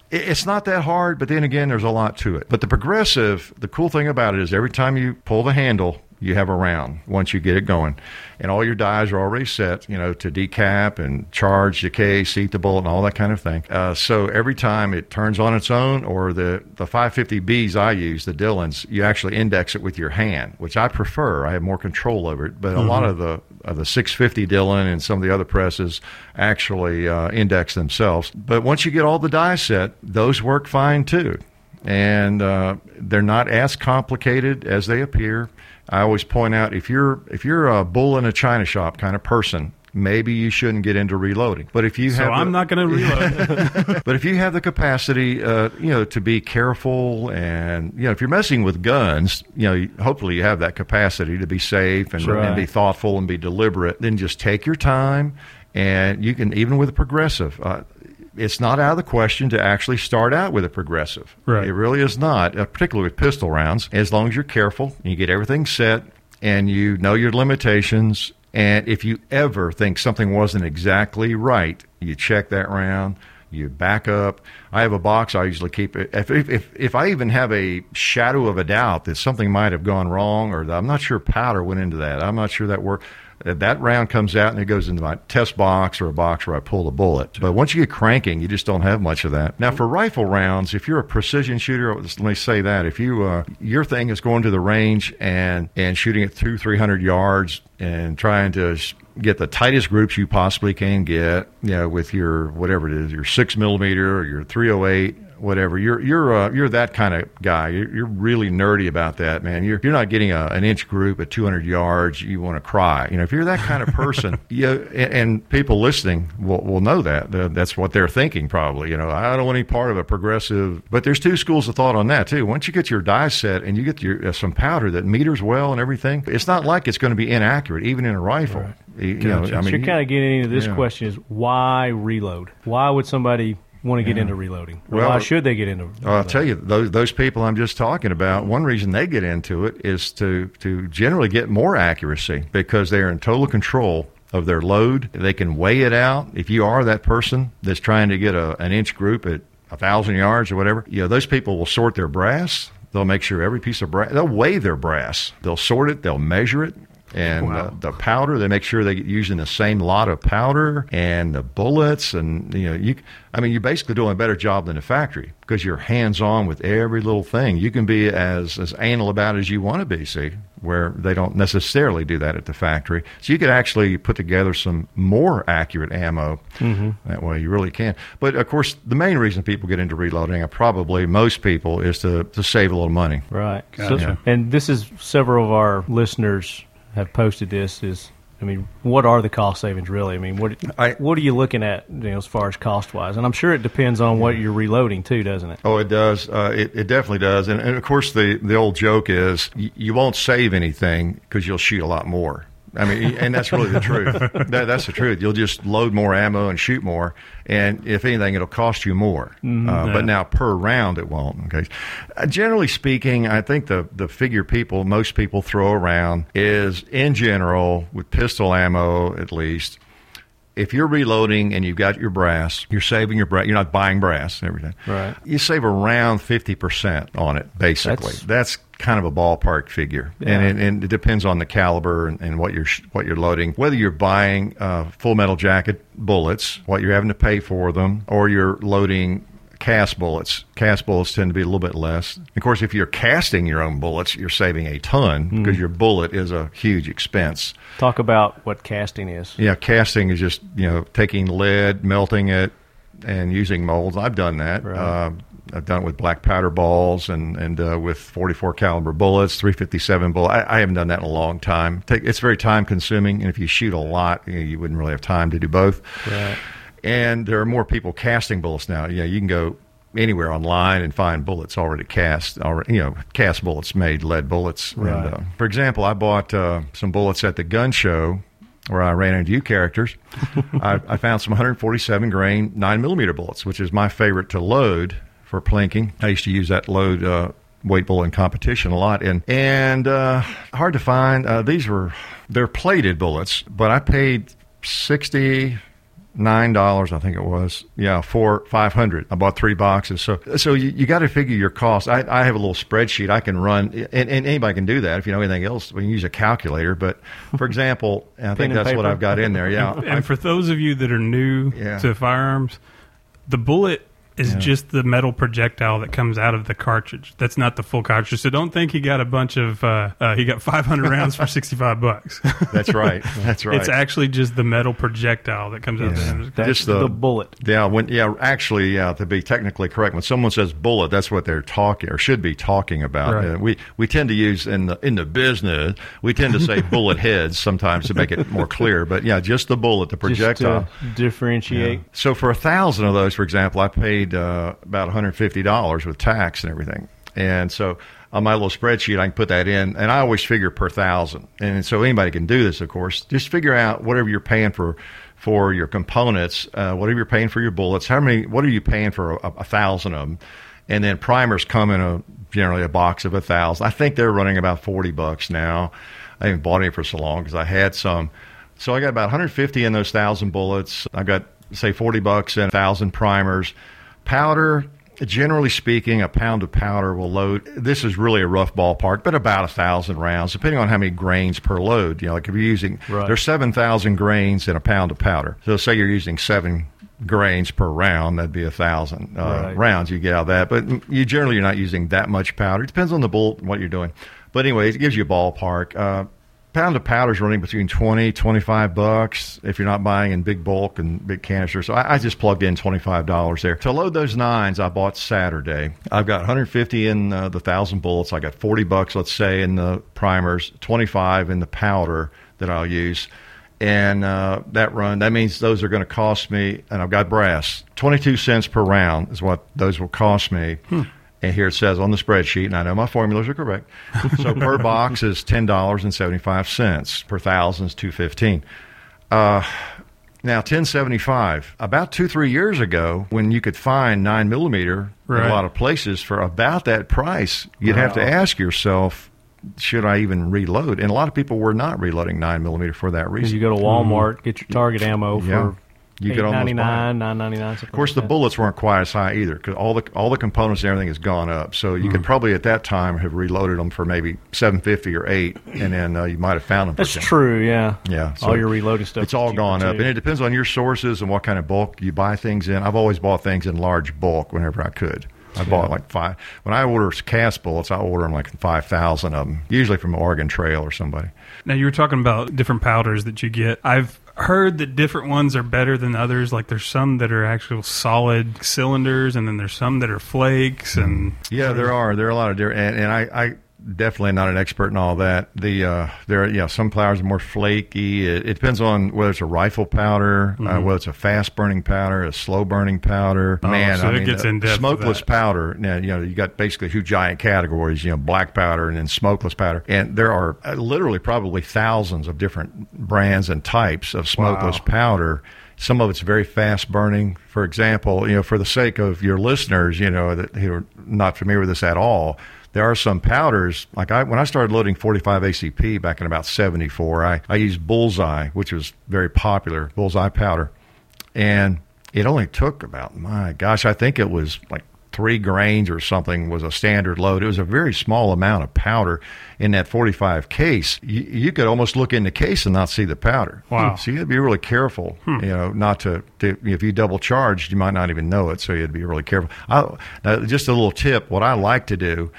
it- It's not that hard, but then again, there's a lot to it. But the progressive, the cool thing about it is every time you pull the handle, you have around once you get it going. And all your dies are already set, you know, to decap and charge, decay, seat the bullet, and all that kind of thing. Uh, so every time it turns on its own, or the, the 550Bs I use, the Dillons, you actually index it with your hand, which I prefer. I have more control over it. But a lot of the of the 650 Dillon and some of the other presses actually uh, index themselves. But once you get all the dies set, those work fine too and uh, they're not as complicated as they appear. I always point out if you're if you're a bull in a china shop kind of person, maybe you shouldn't get into reloading. But if you So have, I'm the- not going to reload. but if you have the capacity, uh, you know, to be careful, and you know, if you're messing with guns, you know, hopefully you have that capacity to be safe and, Right. and be thoughtful and be deliberate. Then just take your time, and you can even with a progressive. Uh, it's not out of the question to actually start out with a progressive. Right. It really is not, uh, particularly with pistol rounds. As long as you're careful, and you get everything set, and you know your limitations. And if you ever think something wasn't exactly right, you check that round. You back up. I have a box. I usually keep it. If, if, if, if I even have a shadow of a doubt that something might have gone wrong, or that I'm not sure powder went into that, I'm not sure that worked. Uh, That round comes out and it goes into my test box or a box where I pull the bullet. But once you get cranking, you just don't have much of that. Now, for rifle rounds, if you're a precision shooter, let me say that if you uh, your thing is going to the range and and shooting at two, three hundred yards and trying to sh- get the tightest groups you possibly can get, you know, with your whatever it is, your six millimeter or your three hundred eight. Whatever you're, you're uh, you're that kind of guy. You're, you're really nerdy about that, man. You're you're not getting a, an inch group at 200 yards. You want to cry. You know, if you're that kind of person, you and, and people listening will, will know that. That's what they're thinking, probably. You know, I don't want any part of a progressive. But there's two schools of thought on that too. Once you get your die set and you get your uh, some powder that meters well and everything, it's not like it's going to be inaccurate, even in a rifle. You, you know. I so mean, you're kind of getting into this yeah. question: is why reload? Why would somebody want to get into reloading? Well, why should they get into? Well, I'll tell you, those those people I'm just talking about. One reason they get into it is to to generally get more accuracy because they're in total control of their load. They can weigh it out. If you are that person that's trying to get a, an inch group at a thousand yards or whatever, you know those people will sort their brass. They'll make sure every piece of brass. They'll weigh their brass. They'll sort it. They'll measure it. And Wow. uh, the powder, they make sure they're using the same lot of powder and the bullets, and you know, you. I mean, you're basically doing a better job than the factory because you're hands on with every little thing. You can be as as anal about it as you want to be. See, where they don't necessarily do that at the factory, so you could actually put together some more accurate ammo. Mm-hmm. That way, you really can. But of course, the main reason people get into reloading, uh, probably most people, is to to save a little money. Right. Gotcha. and this is several of our listeners have posted this. Is I mean, what are the cost savings really? I mean, what I- what are you looking at you know, as far as cost wise? And I'm sure it depends on what you're reloading too, doesn't it? Oh, it does. Uh, it, it definitely does. And, and of course, the, the old joke is y- you won't save anything because you'll shoot a lot more. I mean, and that's really the truth. That, that's the truth. You'll just load more ammo and shoot more, and if anything, it'll cost you more. uh, yeah. But now per round, it won't. Okay. Uh, generally speaking, I think the the figure people, most people throw around is in general with pistol ammo at least if you're reloading and you've got your brass, you're saving your brass. You're not buying brass and everything. Right. You save around fifty percent on it, basically. That's- That's, kind of a ballpark figure, Yeah. and, and, and it depends on the caliber and, and what you're sh- what you're loading. Whether you're buying uh, full metal jacket bullets, what you're having to pay for them, or you're loading cast bullets. Cast bullets tend to be a little bit less. Of course, if you're casting your own bullets, you're saving a ton Hmm. because your bullet is a huge expense. Talk about what casting is. Yeah, casting is just you know taking lead, melting it, and using molds. I've done that. Right. Uh, I've done it with black powder balls and and uh, with 44 caliber bullets, 357 bullet. I, I, haven't done that in a long time. Take, it's very time consuming, and if you shoot a lot, you, know, you wouldn't really have time to do both. Right. And there are more people casting bullets now. Yeah, you can go anywhere online and find bullets already cast, already you know, cast bullets made, lead bullets. Right. And, uh, for example, I bought uh, some bullets at the gun show where I ran into you characters. I, I, found some 147 grain nine millimeter bullets, which is my favorite to load for plinking. I used to use that load. Uh, weight bullet in competition a lot and and uh, hard to find uh, these were they're plated bullets but i paid 60 nine dollars, I think it was. Yeah, for five hundred. I bought three boxes. So, so you, you got to figure your cost. I, I have a little spreadsheet I can run, and, and anybody can do that. If you know anything else, we can use a calculator. But for example, I think that's paper. what I've got in there. Yeah. and for those of you that are new Yeah. to firearms, the bullet is Yeah. just the metal projectile that comes out of the cartridge. That's not the full cartridge. So don't think he got a bunch of. Uh, uh, he got 500 rounds for 65 bucks. That's right. That's right. It's actually just the metal projectile that comes out. Yeah. of the That's Just the- the, bullet. Yeah, when yeah, actually, yeah, to be technically correct, when someone says bullet, that's what they're talking or should be talking about. Right. Uh, we we tend to use in the in the business, we tend to say bullet heads sometimes to make it more clear. But yeah, just the bullet, the projectile. Just to differentiate. So for a thousand of those, for example, I paid uh, about one hundred fifty dollars with tax and everything. And so on my little spreadsheet, I can put that in, and I always figure per thousand. And so anybody can do this, of course. Just figure out whatever you're paying for for your components, uh, whatever you're paying for your bullets. How many? What are you paying for a, a thousand of them? And then primers come in a generally a box of a thousand. I think they're running about forty bucks now. I haven't bought any for so long because I had some. So I got about 150 in those thousand bullets. I got say 40 bucks and a thousand primers. Powder, generally speaking, a pound of powder will load. This is really a rough ballpark, but about a thousand rounds, depending on how many grains per load. You know, like if you're using, Right. there's 7,000 grains in a pound of powder. So say you're using seven grains per round, that'd be a thousand uh, Right. rounds you get out of that. But you generally you're not using that much powder. It depends on the bullet and what you're doing. But anyway, it gives you a ballpark. Uh, pound of powder is running between 20 25 bucks if you're not buying in big bulk and big canisters. So I, I just plugged in $25 there. To load those nines i bought saturday. I've got 150 in uh, the thousand bullets i got 40 bucks let's say in the primers 25 in the powder that i'll use. And uh, that run that means those are going to cost me and i've got brass 22 cents per round is what those will cost me and here it says on the spreadsheet, and I know my formulas are correct. So per box is ten dollars and seventy five cents. Per thousand is two fifteen. Uh, now ten seventy five. About two three years ago, when you could find nine millimeter in a lot of places for about that price, you'd have to ask yourself, should I even reload? And a lot of people were not reloading nine millimeter for that Because reason. you go to Walmart, get your target ammo Mm-hmm. Yeah. for You eight could almost ninety buy it. nine, nine ninety nine. Of course, the bullets weren't quite as high either because all the all the components and everything has gone up. So you Mm-hmm. could probably at that time have reloaded them for maybe seven fifty or eight, and then uh, you might have found them. For That's 10. true. Yeah. Yeah, so all your reloading stuff. It's is all cheaper, gone up, too. and it depends on your sources and what kind of bulk you buy things in. I've always bought things in large bulk whenever I could. I bought like five. When I order cast bullets, I order them like five thousand of them, usually from Oregon Trail or somebody. Now you were talking about different powders that you get. I've heard that different ones are better than others. Like there's some that are actual solid cylinders, and then there's some that are flakes. And mm. Yeah, there are. There are a lot of different, and, and I, I definitely not an expert in all that. The uh, there, are, yeah, some flowers are more flaky. It, it depends on whether it's a rifle powder, uh, whether it's a fast burning powder, a slow burning powder. Mm-hmm. Oh, Man, so I it mean, gets uh, in-depth smokeless that. powder. Now, you know, you got basically two giant categories. You know, black powder and then smokeless powder, and there are uh, literally probably thousands of different brands and types of smokeless Wow. powder. Some of it's very fast burning. For example, you know, for the sake of your listeners, you know, that who are not familiar with this at all, there are some powders. Like I, when I started loading 45 ACP back in about 74, I, I used Bullseye, which was very popular, Bullseye powder. And it only took about, my gosh, I think it was like three grains or something was a standard load. It was a very small amount of powder in that 45 case. You, you could almost look in the case and not see the powder. Wow. So you had to be really careful, you know, not to, to, if you double charged, you might not even know it. So you had to be really careful. I, now, just a little tip, what I like to do,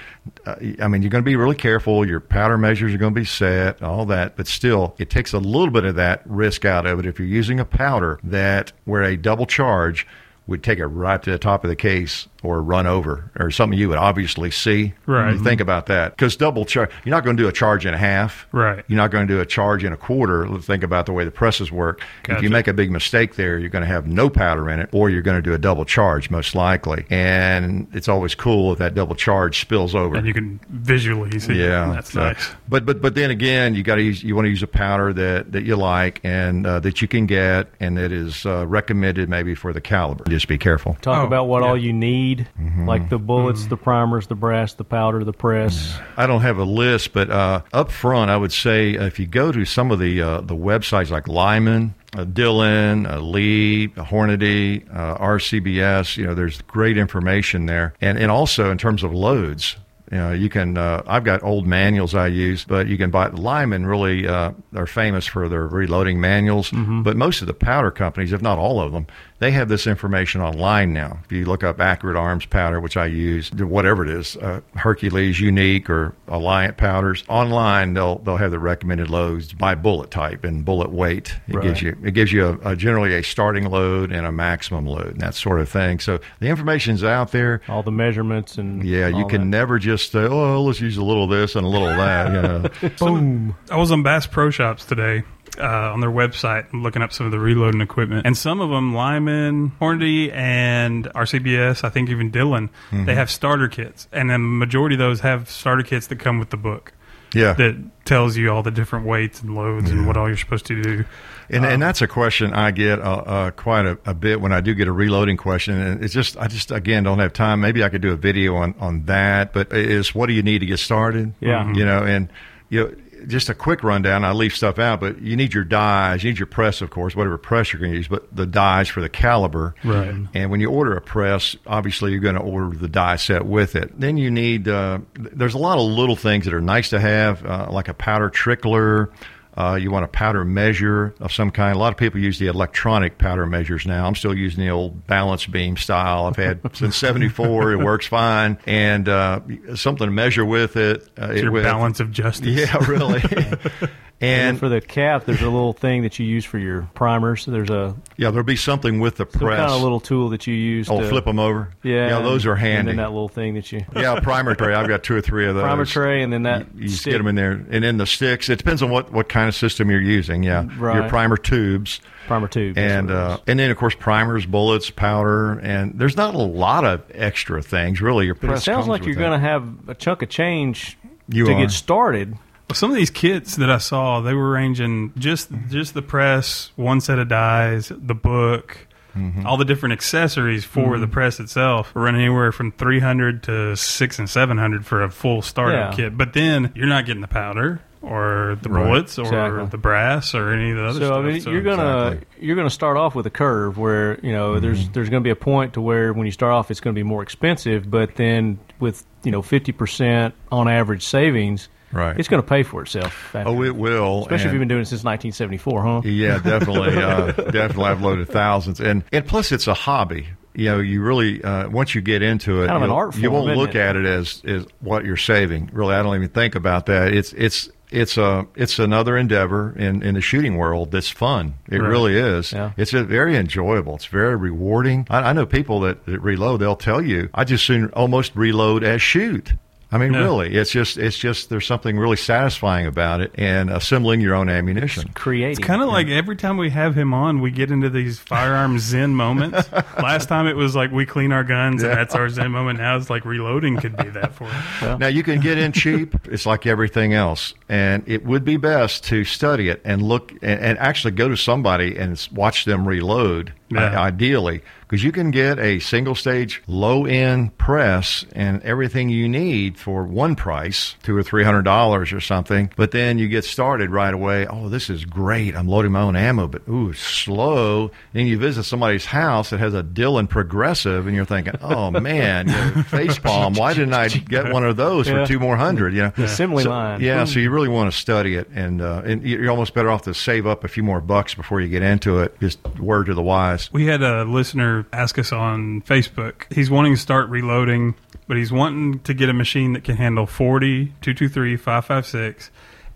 uh, I mean, you're going to be really careful. Your powder measures are going to be set, all that, but still, it takes a little bit of that risk out of it if you're using a powder that where a double charge would take it right to the top of the case or run over or something you would obviously see. Right. You think about that because double charge. You're not going to do a charge and a half. Right. You're not going to do a charge and a quarter. Think about the way the presses work. If you make a big mistake there, you're going to have no powder in it, or you're going to do a double charge most likely. And it's always cool if that double charge spills over. and you can visually see. it. Yeah, that's so- nice. But but but then again, you got to use you want to use a powder that that you like and uh, that you can get and that is uh, recommended maybe for the caliber. Just be careful. Talk Oh, about what yeah. all you need, Mm-hmm. like the bullets, the primers, the brass, the powder, the press. I don't have a list, but uh, up front, I would say uh, if you go to some of the uh, the websites like Lyman, uh, Dillon, uh, Lee, Hornady, uh, RCBS, you know, there's great information there, and and also in terms of loads. You know, you can. Uh, I've got old manuals I use, but you can buy. Lyman really uh, are famous for their reloading manuals. But most of the powder companies, if not all of them, they have this information online now. If you look up Accurate Arms powder, which I use, whatever it is, uh, Hercules Unique or Alliant powders, online they'll they'll have the recommended loads by bullet type and bullet weight. It Right. gives you it gives you a, a generally a starting load and a maximum load and that sort of thing. So the information's out there. All the measurements and Yeah, you can that. never just say, "Oh, let's use a little of this and a little of that." You know, boom. I was on Bass Pro Shops today uh, on their website looking up some of the reloading equipment, and some of them, Lyman, Hornady, and RCBS, I think even Dillon, Mm-hmm. they have starter kits, and the majority of those have starter kits that come with the book yeah. that tells you all the different weights and loads and what all you're supposed to do. And, Um, and that's a question I get uh, uh, quite a, a bit when I do get a reloading question, and it's just I just again don't have time. Maybe I could do a video on on that, but is what do you need to get started? Yeah. you know, and you know, just a quick rundown. I leave stuff out, but you need your dies, you need your press, of course, whatever press you're going to use, but the dies for the caliber. Right. And when you order a press, obviously you're going to order the die set with it. Then you need, uh, there's a lot of little things that are nice to have, uh, like a powder trickler. Uh, you want a powder measure of some kind. A lot of people use the electronic powder measures now. I'm still using the old balance beam style. I've had since '74. It works fine, and uh, something to measure with it. Uh, it your with- balance of justice. Yeah, really. And and for the cap, there's a little thing that you use for your primers. There's a yeah, there'll be something with the press. kind of little tool that you use. oh, to, flip them over. Yeah, yeah, those are handy. And then that little thing that you yeah, primer tray. I've got two or three of those. primer tray, and then that you just stick. get them in there, and then the sticks. It depends on what, what kind of system you're using. Yeah, your primer tubes, primer tubes. and uh, and then of course primers, bullets, powder, and there's not a lot of extra things really. Your But it sounds like you're going to have a chunk of change You to are. get started. Well, some of these kits that I saw, they were ranging just just the press, one set of dies, the book, Mm-hmm. all the different accessories for the press itself, were running anywhere from three hundred to six and seven hundred for a full startup Yeah. kit. But then you're not getting the powder or the Right. bullets or Exactly. the brass or any of the other So stuff. I mean, you're gonna exactly. you're gonna start off with a curve where you know there's Mm-hmm. there's going to be a point to where when you start off it's going to be more expensive, but then with you know fifty percent on average savings, Right. It's going to pay for itself. Oh, it will. especially if you've been doing it since 1974, huh? Yeah, definitely, uh, definitely. I've loaded thousands, and and plus it's a hobby. You know, you really uh, once you get into it, Kind of an art you form, won't isn't look it? at it as as what you're saving. Really, I don't even think about that. It's it's it's a it's another endeavor in in the shooting world that's fun. It Right. really is. Yeah. It's a very enjoyable. It's very rewarding. I, I know people that, that reload. They'll tell you, I just soon almost reload as shoot. I mean, Yeah. really, it's just it's just there's something really satisfying about it, and assembling your own ammunition. Creating. It's kind of like every time we have him on, we get into these firearm zen moments. Last time it was like we clean our guns, and that's our zen moment. Now it's like reloading could be that for us. Now you can get in cheap. It's like everything else, and it would be best to study it and look and, and actually go to somebody and watch them reload. Yeah. Ideally, because you can get a single stage low end press and everything you need for one price, two or three hundred dollars or something. But then you get started right away. Oh, this is great! I'm loading my own ammo, but ooh, it's slow. Then you visit somebody's house that has a Dillon Progressive, and you're thinking, oh man, you know, face palm. Why didn't I get one of those Yeah. for two more hundred? You know, The assembly So- line. Yeah, so you really want to study it, and uh, and you're almost better off to save up a few more bucks before you get into it. Just word to the wise. We had a listener ask us on Facebook. He's wanting to start reloading, but he's wanting to get a machine that can handle 40, 223, 556,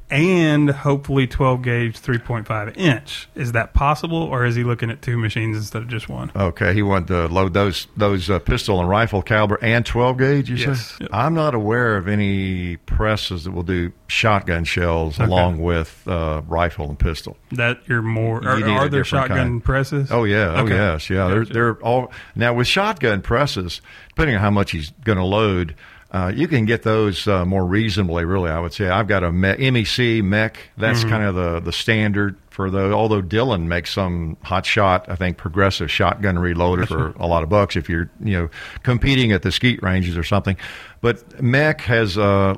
and hopefully 12 gauge 3.5 inch. Is that possible, or is he looking at two machines instead of just one? Okay, he wanted to load those those uh, pistol and rifle caliber and 12 gauge. You Yes. said Yep. I'm not aware of any presses that will do shotgun shells Okay. along with uh, rifle and pistol. That you're more. You Are, are there shotgun kind. presses? Oh yeah, oh Okay. yes, yeah. They're they're all now with shotgun presses. Depending on how much he's going to load, uh, you can get those uh, more reasonably. Really, I would say I've got a Me- MEC mech. That's Mm-hmm. kind of the the standard for those. Although Dillon makes some hot shot, I think progressive shotgun reloader for a lot of bucks if you're you know competing at the skeet ranges or something. But MEC has uh,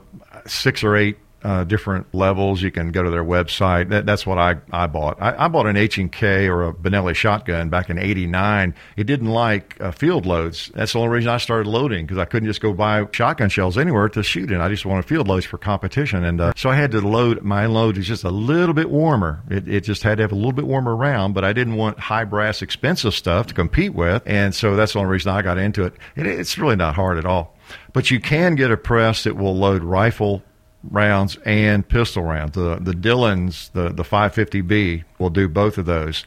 six or eight uh, different levels. You can go to their website. That, that's what I, I bought. I, I bought an H and K or a Benelli shotgun back in '89. It didn't like uh, field loads. That's the only reason I started loading because I couldn't just go buy shotgun shells anywhere to shoot in. I just wanted field loads for competition, and uh, so I had to load. My load is just a little bit warmer. It, it just had to have a little bit warmer round, but I didn't want high brass, expensive stuff to compete with, and so that's the only reason I got into it. it it's really not hard at all. But you can get a press that will load rifle rounds and pistol rounds. The the Dillons, the the 550B will do both of those.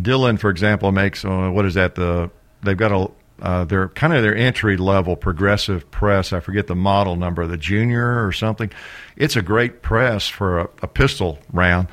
Dillon, for example, makes uh, what is that? The they've got a uh, they're kind of their entry level progressive press. I forget the model number, the junior or something. It's a great press for a, a pistol round,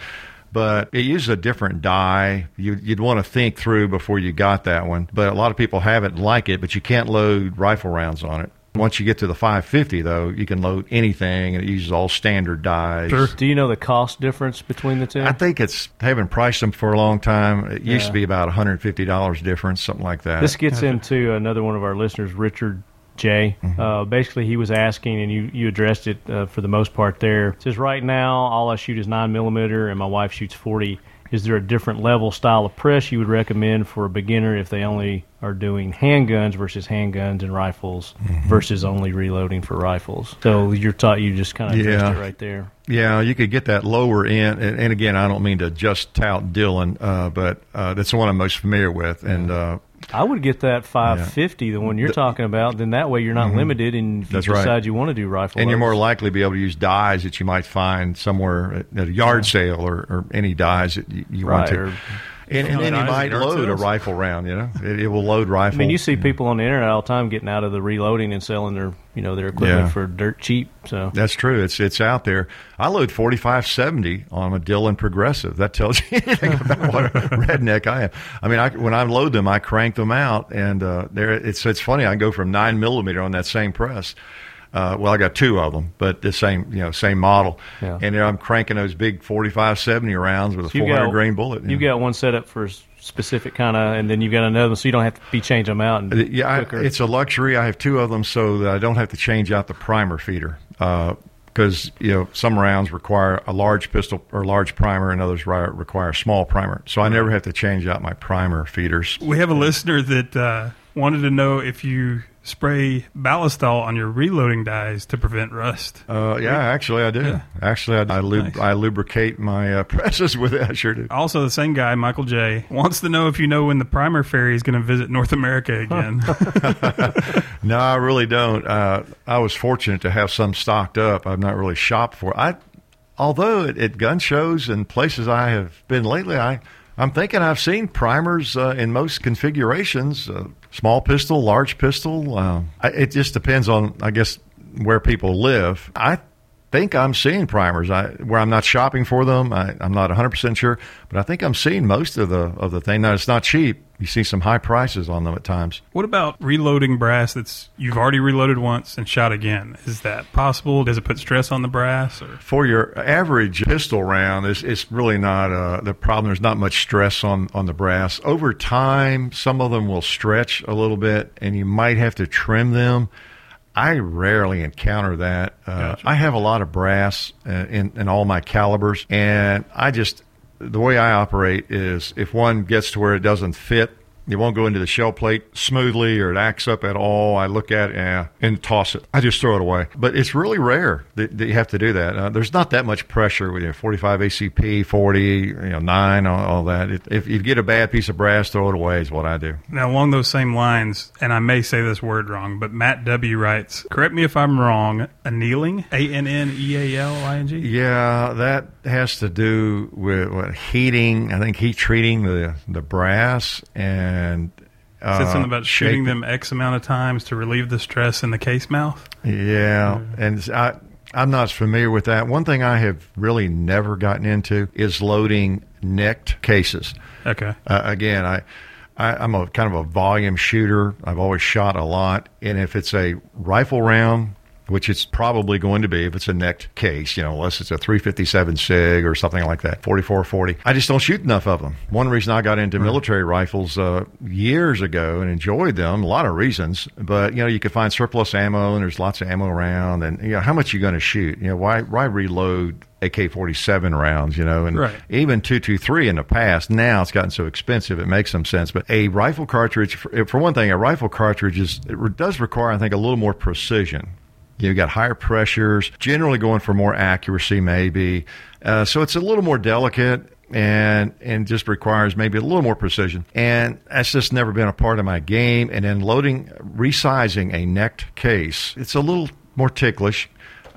but it uses a different die. You, you'd want to think through before you got that one. But a lot of people have it like it, but you can't load rifle rounds on it. Once you get to the 550, though, you can load anything, and it uses all standard dies. Sure. Do you know the cost difference between the two? I think it's haven't priced them for a long time. It used to be about $150 difference, something like that. This gets into another one of our listeners, Richard J. Mm-hmm. Uh, basically, he was asking, and you, you addressed it uh, for the most part there. It says, Right now, all I shoot is 9 millimeter, and my wife shoots 40. Is there a different level style of press you would recommend for a beginner if they only are doing handguns versus handguns and rifles Mm-hmm. versus only reloading for rifles? So you're taught you just kind of Yeah. it right there. Yeah, you could get that lower end, and, and again, I don't mean to just tout Dillon, uh, but uh, that's the one I'm most familiar with. And uh, I would get that 550, the one you're talking about. Then that way you're not limited, and if you Mm-hmm. Right. you want to do rifle, and you're more likely to be able to use dies that you might find somewhere at, at a yard sale or, or any dies that you, you want to. or- and, and then you might load a rifle round. You know, it, it will load rifle. I mean, you see people on the internet all the time getting out of the reloading and selling their, you know, their equipment Yeah. for dirt cheap. So That's true. It's it's out there. I load forty five seventy on a Dillon Progressive. That tells you anything about what a redneck I am. I mean, I, when I load them, I crank them out, and uh, there it's it's funny. I go from nine millimeter on that same press. Uh, well, I got two of them, but the same you know same model, Yeah. and there I'm cranking those big 45, 70 rounds with a you four hundred grain bullet. You got one set up for s- specific kind of, and then you've got another, one, so you don't have to be changing them out. And Uh, Yeah, I, it's a luxury. I have two of them so that I don't have to change out the primer feeder. Because you know some rounds require a large pistol or large primer, and others require a small primer. So I never have to change out my primer feeders. We have a listener that uh, wanted to know if you spray ballistol on your reloading dies to prevent rust. Uh, yeah, actually I do. Yeah. Actually, I, I, lub- Nice. I lubricate my uh, presses with it. I sure do. Also, the same guy, Michael J, wants to know if you know when the primer fairy is going to visit North America again. No, I really don't. Uh, I was fortunate to have some stocked up. I've not really shopped for. I, although at, at gun shows and places I have been lately, I I'm thinking I've seen primers uh, in most configurations: uh, small pistol, large pistol. Uh, it just depends on, I guess, where people live. I think I'm seeing primers. I where I'm not shopping for them. I, I'm not 100 percent sure, but I think I'm seeing most of the of the thing. Now it's not cheap. You see some high prices on them at times. what about reloading brass that's you've already reloaded once and shot again? Is that possible? Does it put stress on the brass? Or for your average pistol round, it's, it's really not uh, the problem. There's not much stress on, on the brass. Over time, some of them will stretch a little bit, and you might have to trim them. I rarely encounter that. Uh, Gotcha. I have a lot of brass uh, in, in all my calibers, and I just the way I operate is if one gets to where it doesn't fit It won't go into the shell plate smoothly or it acts up at all. I look at it eh, and toss it. I just throw it away. But it's really rare that, that you have to do that. Uh, there's not that much pressure with you know, 45 ACP, 40, you know, 9, all, all that. It, if you get a bad piece of brass, throw it away is what I do. Now, along those same lines, and I may say this word wrong, but Matt W. writes, correct me if I'm wrong, annealing? A N N E A L I N G? Yeah, that has to do with what, heating. I think heat treating the the brass and. Uh, Said something about shooting them X amount of times to relieve the stress in the case mouth. Yeah, and I I'm not as familiar with that. One thing I have really never gotten into is loading necked cases. Okay. Uh, again, I, I I'm a kind of a volume shooter. I've always shot a lot, and if it's a rifle round. Which it's probably going to be if it's a necked case, you know, unless it's a 357 SIG or something like that, 4440. I just don't shoot enough of them. One reason I got into military rifles uh, years ago and enjoyed them, a lot of reasons, but you know, you could find surplus ammo and there's lots of ammo around, and you know, how much you going to shoot? You know, why why reload AK 47 rounds, you know, and Right. even 223 in the past. Now it's gotten so expensive, it makes some sense. But a rifle cartridge, for, for one thing, a rifle cartridge is, does require, I think, a little more precision. You've got higher pressures, generally going for more accuracy, maybe. Uh, so it's a little more delicate and and just requires maybe a little more precision. And that's just never been a part of my game. And then loading, resizing a necked case, it's a little more ticklish.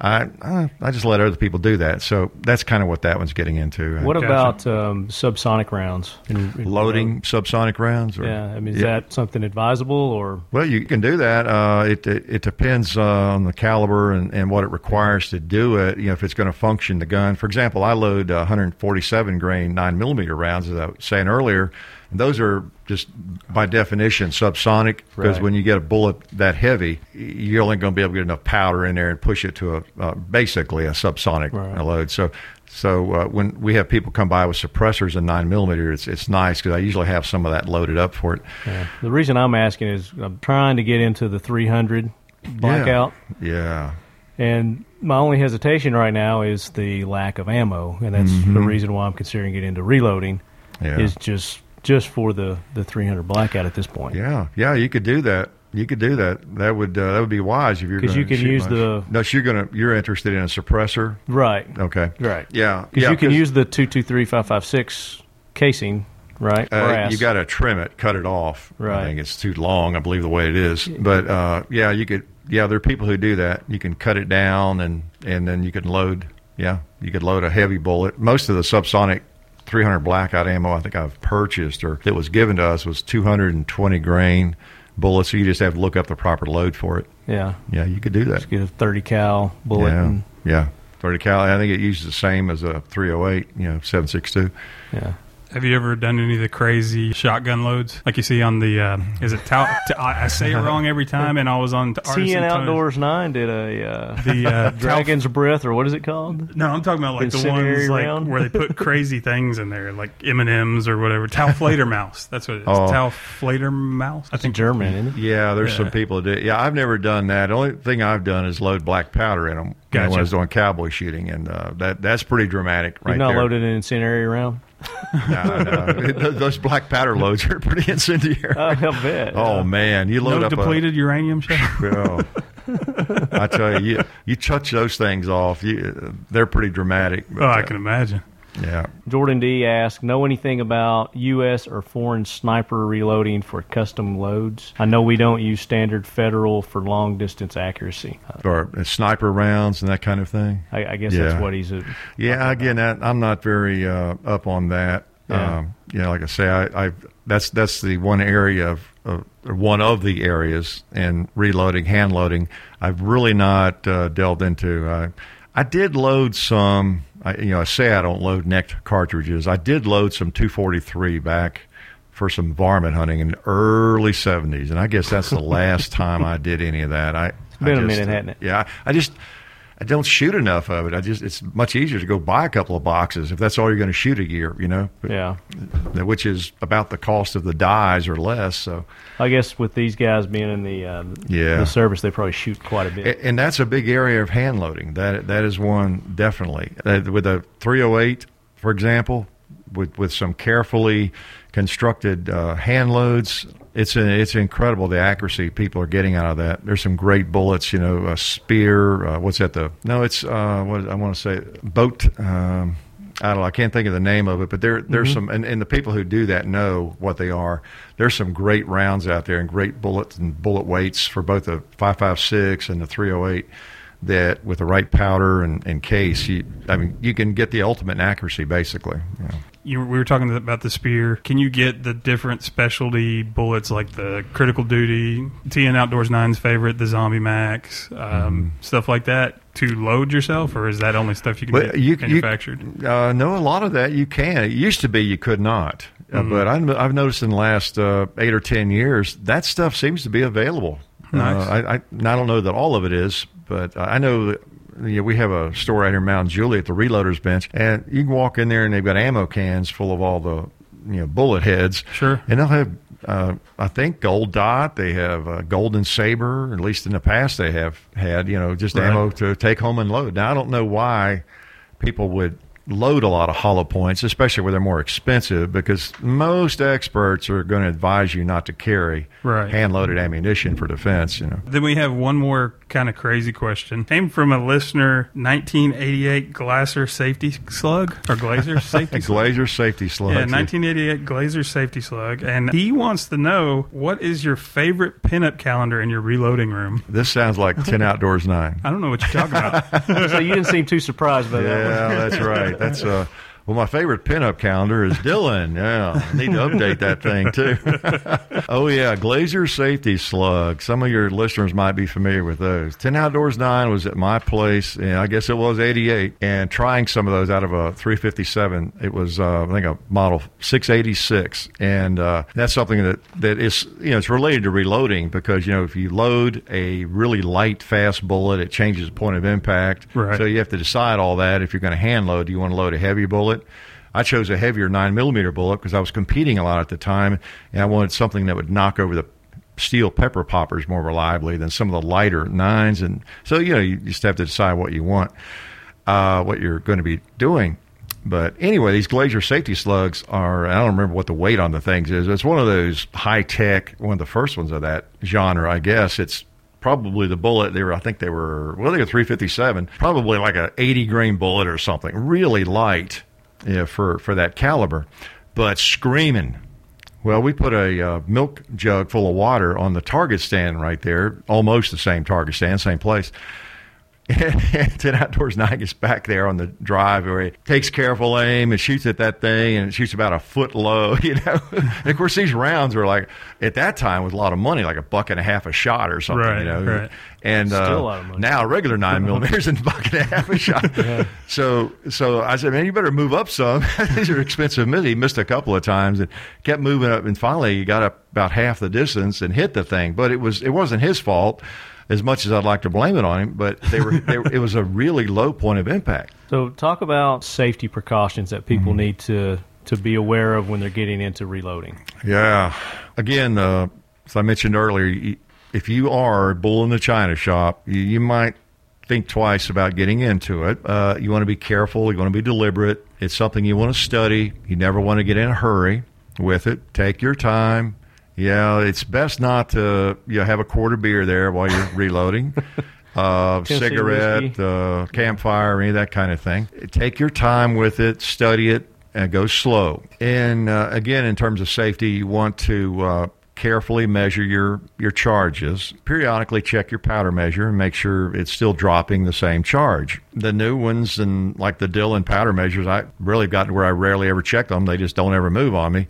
I I I just let other people do that. So that's kind of what that one's getting into. What Gotcha. about um, subsonic rounds? In- in- loading subsonic rounds? Or, Yeah, I mean, is Yeah. that something advisable or? Well, you can do that. Uh, it, it it depends uh, on the caliber and, and what it requires to do it. You know, if it's going to function the gun. For example, I load uh, 147 grain nine millimeter rounds, as I was saying earlier. And those are just by definition subsonic because Right. when you get a bullet that heavy, you're only going to be able to get enough powder in there and push it to a uh, basically a subsonic Right. load. So. So uh, when we have people come by with suppressors and nine millimeter, it's it's nice because I usually have some of that loaded up for it. Yeah. The reason I'm asking is I'm trying to get into the 300 blackout, Yeah. and my only hesitation right now is the lack of ammo, and that's the reason why I'm considering getting into reloading. Mm-hmm. Yeah. Is just just for the the 300 blackout at this point. Yeah, yeah, you could do that. You could do that. That would uh, that would be wise if you're 'Cause gonna you can use much. the- no. So you're gonna you're interested in a suppressor. Right. Okay. Right. Yeah. Because yeah, you can use the 223556 casing, right? Uh, you got to trim it, cut it off. Right. I think it's too long. I believe the way it is. But uh, yeah, you could. Yeah, there are people who do that. You can cut it down and and then you can load. Yeah, you could load a heavy bullet. Most of the subsonic 300 blackout ammo I think I've purchased or that was given to us was 220 grain bullets. So you just have to look up the proper load for it. yeah. Yeah, you could do that. Get a 30 cal bullet. Yeah, And, yeah. 30 cal. I think it uses the same as a 308. You know, 762. yeah. Have you ever done any of the crazy shotgun loads like you see on the? Uh, is it? Tau- t- I I say it wrong every time, and I was on t- Artisan TN Outdoors 9 did a uh, The uh, Dragon's Breath, or what is it called? No, I'm talking about like the Incendiary ones like where they put crazy things in there, like M and M's or whatever. Taofledermaus. That's what it is. Oh. Taofledermaus. I It's think German, isn't it? Yeah, there's Yeah. some people that do. Yeah, I've never done that. The only thing I've done is load black powder in them you know, when I was doing cowboy shooting, and uh, that that's pretty dramatic, right You've not there. loaded an incendiary round? No, no. Those black powder loads are pretty incendiary. Oh, I bet. oh man, you load no up depleted uranium shell. a. Well, I tell you, you, you touch those things off, you, they're pretty dramatic. but, Oh, I uh, can imagine. Yeah. Jordan D asked, know anything about U.S. or foreign sniper reloading for custom loads? I know we don't use standard federal for long distance accuracy. Uh, Or sniper rounds and that kind of thing. I, I guess Yeah. that's what he's. uh Yeah, again, that, I'm not very uh, up on that. Yeah. Um, know, like I say, I, I that's that's the one area of, of one of the areas in reloading, hand loading. I've really not uh, delved into. I I did load some. I, you know, I say I don't load necked cartridges. I did load some 243 back for some varmint hunting in the early 70s, and I guess that's the last time I did any of that. I it's been a minute, hadn't it? Yeah, I just I don't shoot enough of it. I just it's much easier to go buy a couple of boxes if that's all you're going to shoot a year, you know. But- Yeah. which is about the cost of the dies or less. So, I guess with these guys being in the uh, Yeah. the service, they probably shoot quite a bit. and that's a big area of hand loading. That that is one definitely Uh, with a 308, for example. with with some carefully constructed uh, hand loads. It's a, it's incredible the accuracy people are getting out of that. There's some great bullets, you know, a Speer. Uh, what's that? The no, it's uh, what I want to say boat. Um, I don't know. I can't think of the name of it, but there there's Mm-hmm. some, and, and the people who do that know what they are. There's some great rounds out there and great bullets and bullet weights for both the 5.56 and the 308 that with the right powder and, and case, you, I mean, you can get the ultimate accuracy basically. You know. You, we were talking about the Speer. Can you get the different specialty bullets like the critical duty, TN Outdoors 9's favorite, the Zombie Max, um, Mm-hmm. stuff like that to load yourself, or is that only stuff you can Well, get you- you- manufactured? Uh, no, a lot of that you can. It used to be you could not, uh, but I'm, I've noticed in the last uh, eight or ten years that stuff seems to be available. Nice. Uh, I, I, I don't know that all of it is, but I know that. You know, we have a store out here in Mount Juliet at the Reloaders Bench, and you can walk in there and they've got ammo cans full of all the you know bullet heads. Sure. and they'll have uh, I think gold dot. They have uh, golden saber. At least in the past, they have had you know just Right. ammo to take home and load. Now I don't know why people would load a lot of hollow points, especially where they're more expensive, because most experts are going to advise you not to carry Right. hand loaded ammunition for defense. You know. Then we have one more kind of crazy question. Came from a listener, 1988 Glasser safety slug or Glaser safety slug. Glaser safety slug. Yeah, 1988 Glaser safety slug, and he wants to know what is your favorite pinup calendar in your reloading room. This sounds like Ten Outdoors Nine. I don't know what you're talking about. so you didn't seem too surprised by that. Yeah, that's right. That's uh well my favorite pinup calendar is Dillon. Yeah. I need to update that thing too. oh yeah, Glaser Safety Slug. Some of your listeners might be familiar with those. TN Outdoors 9 was at my place and I guess it was eighty eight. And trying some of those out of a three fifty seven. It was uh, I think a model six eighty six. And uh, that's something that, that is you know, it's related to reloading because, you know, if you load a really light, fast bullet, it changes the point of impact. Right. So you have to decide all that if you're going to hand load. Do you want to load a heavy bullet? I chose a heavier nine millimeter bullet because I was competing a lot at the time, and I wanted something that would knock over the steel pepper poppers more reliably than some of the lighter nines. And so you know you just have to decide what you want, uh, what you're going to be doing. But anyway, these Glaser safety slugs are, I don't remember what the weight on the things is. It's one of those high tech, one of the first ones of that genre, I guess. It's probably the bullet. They were, I think they were, well, they were 357, probably like a 80 grain bullet or something, really light yeah, for, for that caliber, but screaming. Well, we put a uh, milk jug full of water on the target stand right there, almost the same target stand, same place. And TN Outdoors 9 gets back there on the drive where he takes careful aim and shoots at that thing and it shoots about a foot low, you know. and of course, these rounds were like, at that time, was a lot of money, like a buck and a half a shot or something, Right, you know. right. And Still uh, a lot of money. now a regular nine millimeters and a buck and a half a shot. So, so I said, man, you better move up some. These are expensive mids. He missed a couple of times and kept moving up, and finally he got up about half the distance and hit the thing. But it was it wasn't his fault. As much as I'd like to blame it on him, but they were, they were it was a really low point of impact. So talk about safety precautions that people Mm-hmm. need to to be aware of when they're getting into reloading. Yeah. Again, uh, as I mentioned earlier, if you are a bull in the china shop, you, you might think twice about getting into it. Uh, you want to be careful. You want to be deliberate. It's something you want to study. You never want to get in a hurry with it. Take your time. Yeah, it's best not to you know, have a quarter beer there while you're reloading. Uh, cigarette, uh, campfire, any of that kind of thing. Take your time with it, study it, and go slow. And uh, again, in terms of safety, you want to uh, carefully measure your your charges. Periodically check your powder measure and make sure it's still dropping the same charge. The new ones and like the Dillon powder measures, I really got to where I rarely ever check them. They just don't ever move on me.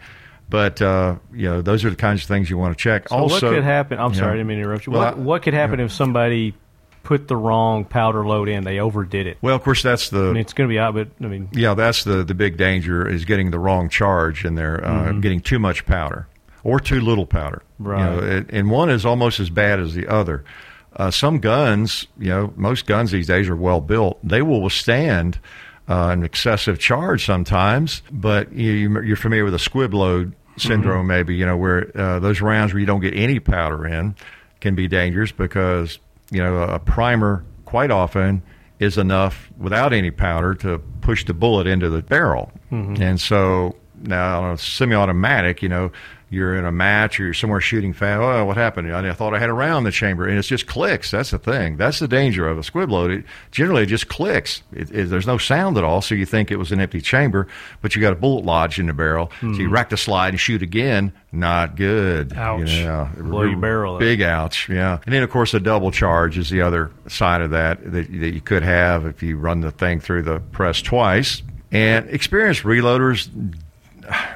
But uh, you know, those are the kinds of things you want to check. So also, what could happen? I'm you sorry, I know, didn't mean to interrupt you. well, what, what could happen if somebody put the wrong powder load in? They overdid it. Well, of course, that's the I mean, it's going to be out, but I mean, Yeah, that's the the big danger is getting the wrong charge in there, uh, getting too much powder or too little powder. Right. You know, it, and one is almost as bad as the other. Uh, some guns, you know, most guns these days are well built. They will withstand uh, an excessive charge sometimes, but you, you're familiar with a squib load syndrome, maybe, you know, where uh, those rounds where you don't get any powder in can be dangerous because, you know, a primer quite often is enough without any powder to push the bullet into the barrel. And so now on a semi-automatic, you know, you're in a match or you're somewhere shooting fast. Oh, what happened? I, thought I had a round in the chamber, and it's just clicks. That's the thing. That's the danger of a squib load. It generally it just clicks. It, it, there's no sound at all, so you think it was an empty chamber, but you got a bullet lodged in the barrel. So you hmm. rack the slide and shoot again. Not good. Ouch. You know, Blow your barrel. Big ouch. Yeah. And then of course a double charge is the other side of that that, that you could have if you run the thing through the press twice. And experienced reloaders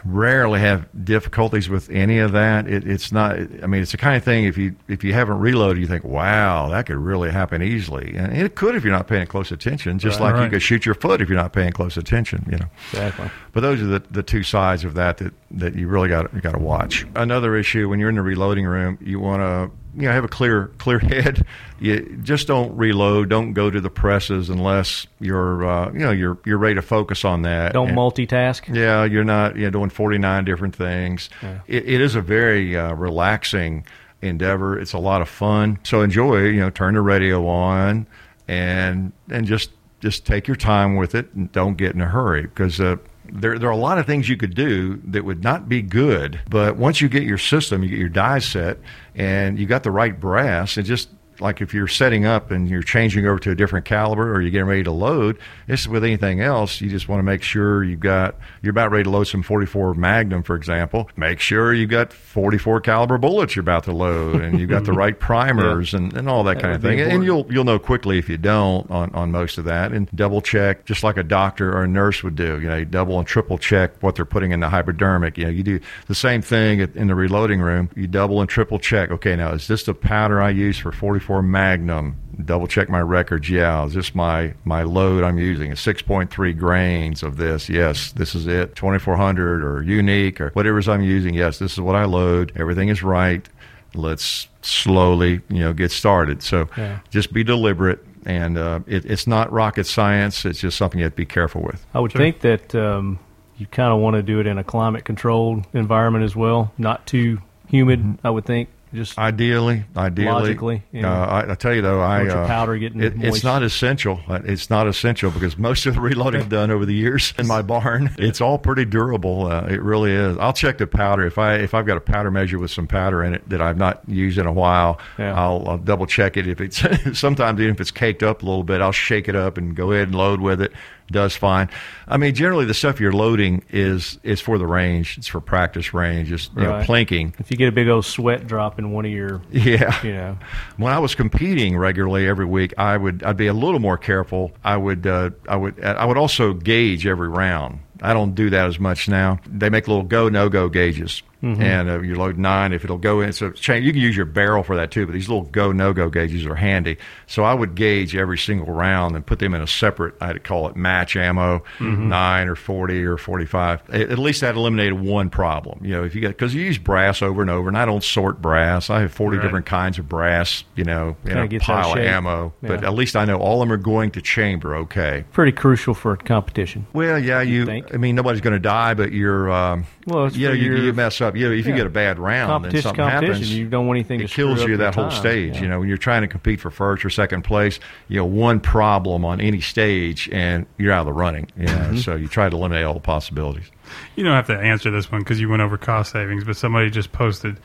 rarely have difficulties with any of that. It, it's not. I mean, it's the kind of thing if you if you haven't reloaded, you think, "Wow, that could really happen easily," and it could if you're not paying close attention. Just Right. like you could shoot your foot if you're not paying close attention. You know. Exactly. But those are the, the two sides of that that, that you really got got to watch. Another issue when you're in the reloading room, you want to you know have a clear clear head. You just don't reload. Don't go to the presses unless you're uh, you know you're you're ready to focus on that. Don't And- multitask. yeah, you're not you know, doing 49 different things. It, it is a very uh, relaxing endeavor. It's a lot of fun. So enjoy. You know, turn the radio on and and just just take your time with it and don't get in a hurry because. Uh, there, there are a lot of things you could do that would not be good, but once you get your system, you get your die set, and you got the right brass, and just like if you're setting up and you're changing over to a different caliber or you're getting ready to load, it's with anything else, you just want to make sure you've got you're about ready to load some 44 Magnum, for example. Make sure you've got 44 caliber bullets you're about to load, and you've got the right primers and, and all that, That kind of thing. And you'll you'll know quickly if you don't on, on most of that, and double check just like a doctor or a nurse would do. You know, you double and triple check what they're putting in the hypodermic. You know, you do the same thing in the reloading room. You double and triple check. Okay, now is this the powder I use for 44 Magnum? Double check my records. Yeah, is this my my load I'm using? It's 6.3 grains of this. Yes, this is it. 2400 or unique or whatever's I'm using. Yes, this is what I load. Everything is right. Let's slowly, you know, get started. So Yeah. just be deliberate, and uh, it, it's not rocket science. It's just something you have to be careful with. I would think that um, you kind of want to do it in a climate controlled environment as well, not too humid. I would think. Just Ideally, ideally, Logically, yeah. uh, I, I tell you though, I uh, powder getting it, it's not essential. Uh, It's not essential because most of the reloading I've done over the years in my barn, it's all pretty durable. Uh, it really is. I'll check the powder if I if I've got a powder measure with some powder in it that I've not used in a while. Yeah. I'll, I'll double check it. If it's sometimes even if it's caked up a little bit, I'll shake it up and go ahead and load with it. Does fine. I mean, generally the stuff you're loading is is for the range. It's for practice range. Just you know, plinking. if you get a big old sweat drop in one of your, Yeah. you know, When I was competing regularly every week, I would I'd be a little more careful. I would uh, I would I would also gauge every round. I don't do that as much now. They make little go no go gauges, and uh, you load nine. If it'll go in, so change. You can use your barrel for that too. But these little go no go gauges are handy. So I would gauge every single round and put them in a separate. I'd call it match ammo, nine or forty or forty five. At least that eliminated one problem. You know, if you got because you use brass over and over, and I don't sort brass. I have forty Right. different kinds of brass. You know, in Kinda a pile of ammo. But at least I know all of them are going to chamber. Okay. pretty crucial for competition. Well, yeah, you. think? I mean, nobody's going to die, but you're. Um, Well, you know, you, your- you mess up. You know, if you get a bad round and Competition, something happens, You don't want anything it to screw kills up you your that whole time. stage. Yeah. You know, when you're trying to compete for first or second place, you know, one problem on any stage and you're out of the running. You know, Mm-hmm. so you try to eliminate all the possibilities. You don't have to answer this one because you went over cost savings, but somebody just posted.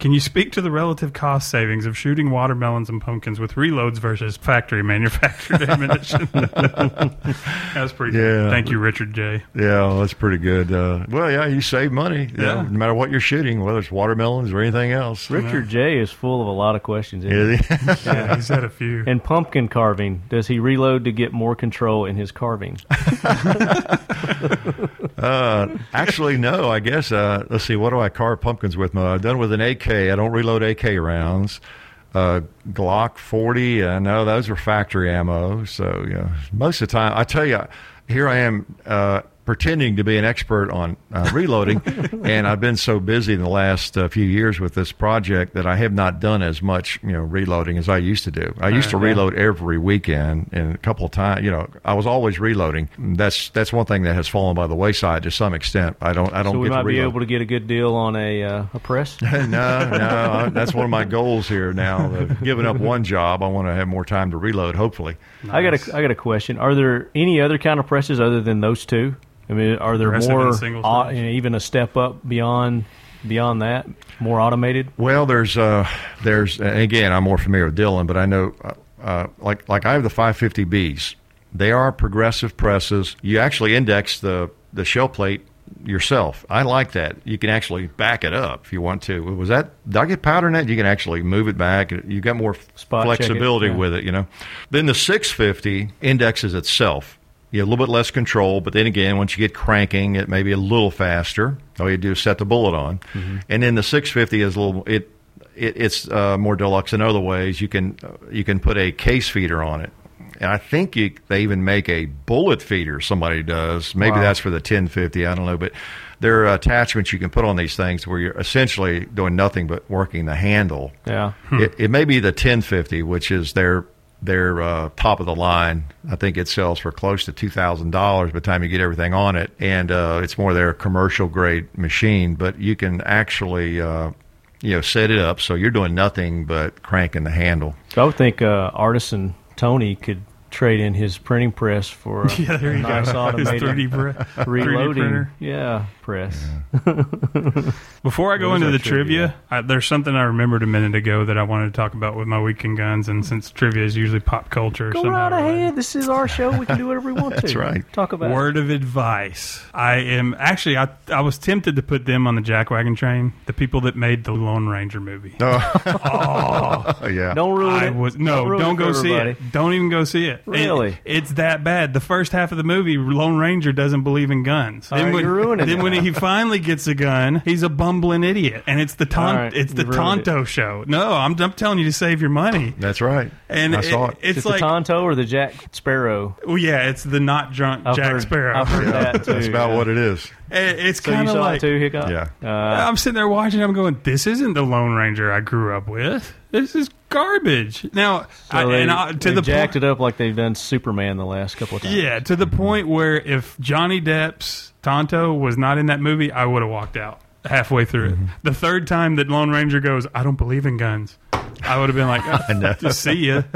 Can you speak to the relative cost savings of shooting watermelons and pumpkins with reloads versus factory manufactured ammunition? That's pretty Yeah. good. Thank you, Richard J. Yeah, well, that's pretty good. Uh, well, yeah, you save money. you know, Yeah. no matter what you're shooting, whether it's watermelons or anything else. Richard J is full of a lot of questions. isn't he? Yeah. Yeah, he's had a few. And pumpkin carving. Does he reload to get more control in his carving? Uh, actually, no. I guess. Uh, let's see. What do I carve pumpkins with? Uh, I've done with an AK. I don't reload AK rounds. Uh, Glock 40. I know those are factory ammo. So most of the time, I tell you, here I am uh, pretending to be an expert on uh, reloading, and I've been so busy in the last uh, few years with this project that I have not done as much, you know, reloading as I used to do. I used to Right. reload every weekend, and a couple of times, you know, I was always reloading. That's that's one thing that has fallen by the wayside to some extent. I don't I don't So we get might to be able to get a good deal on a uh, a press. no, no, I- that's one of my goals here now. Of giving up one job, I want to have more time to reload. Hopefully, I got a I got a question. Are there any other kind of presses other than those two? I mean, are there more and au- you know, even a step up beyond beyond that, more automated? Well, there's uh, there's again, I'm more familiar with Dillon, but I know uh, uh, like like I have the 550Bs. They are progressive presses. You actually index the the shell plate yourself. I like that. You can actually back it up if you want to. Was that did I get powder in that? You can actually move it back. You've got more Spot check it, flexibility yeah. with it. You know. Then the 650 indexes itself. You have a little bit less control, but then again, once you get cranking, it may be a little faster. All you do is set the bullet on, and then the 650 is a little it. it it's uh, more deluxe in other ways. You can uh, you can put a case feeder on it, and I think you, they even make a bullet feeder. Somebody does. Maybe Wow. that's for the 1050. I don't know, but there are attachments you can put on these things where you're essentially doing nothing but working the handle. Yeah. It, it may be the 1050, which is their their uh, top of the line. I think it sells for close to two thousand dollars by the time you get everything on it, and uh, it's more their commercial grade machine. But you can actually. Uh, you know, set it up so you're doing nothing but cranking the handle. So I would think uh, artisan Tony could trade in his printing press for a Yeah, there you nice go. His automated 3D, pre- 3D reloading. printer. Yeah, press. Before I go into the trivia? trivia, I, there's something I remembered a minute ago that I wanted to talk about with my weekend guns, and since trivia is usually pop culture, Go right related. ahead. This is our show. We can do whatever we want to. That's right. Talk about it. Word of advice. I am actually I I was tempted to put them on the jackwagon train. The people that made the Lone Ranger movie. Oh, oh. yeah. Don't ruin I it. was no, ruin don't, it for go see it. Don't even go see it. It- Really? it's that bad. The first half of the movie, Lone Ranger doesn't believe in guns. All right, when, you're ruining then it. when he finally gets a gun, he's a bumbling idiot, and it's the ton- right, it's the you've ruined Tonto show. No, I'm, I'm telling you to save your money. That's right. And I saw it. it's Is it like, the Tonto or the Jack Sparrow? well, yeah, it's the not drunk I've Jack heard, Sparrow. I've heard that too. That's about yeah. what it is. It- It's So kind of like it too, Hickok? Yeah. Uh, I'm sitting there watching. I'm going, this isn't the Lone Ranger I grew up with. This is garbage. Now, I, so they, and I, to they the jacked it up like they've done Superman the last couple of times. yeah, to the point where if Johnny Depp's Tonto was not in that movie, I would have walked out halfway through Mm-hmm. it. The third time that Lone Ranger goes, I don't believe in guns. I would have been like, I know. just see.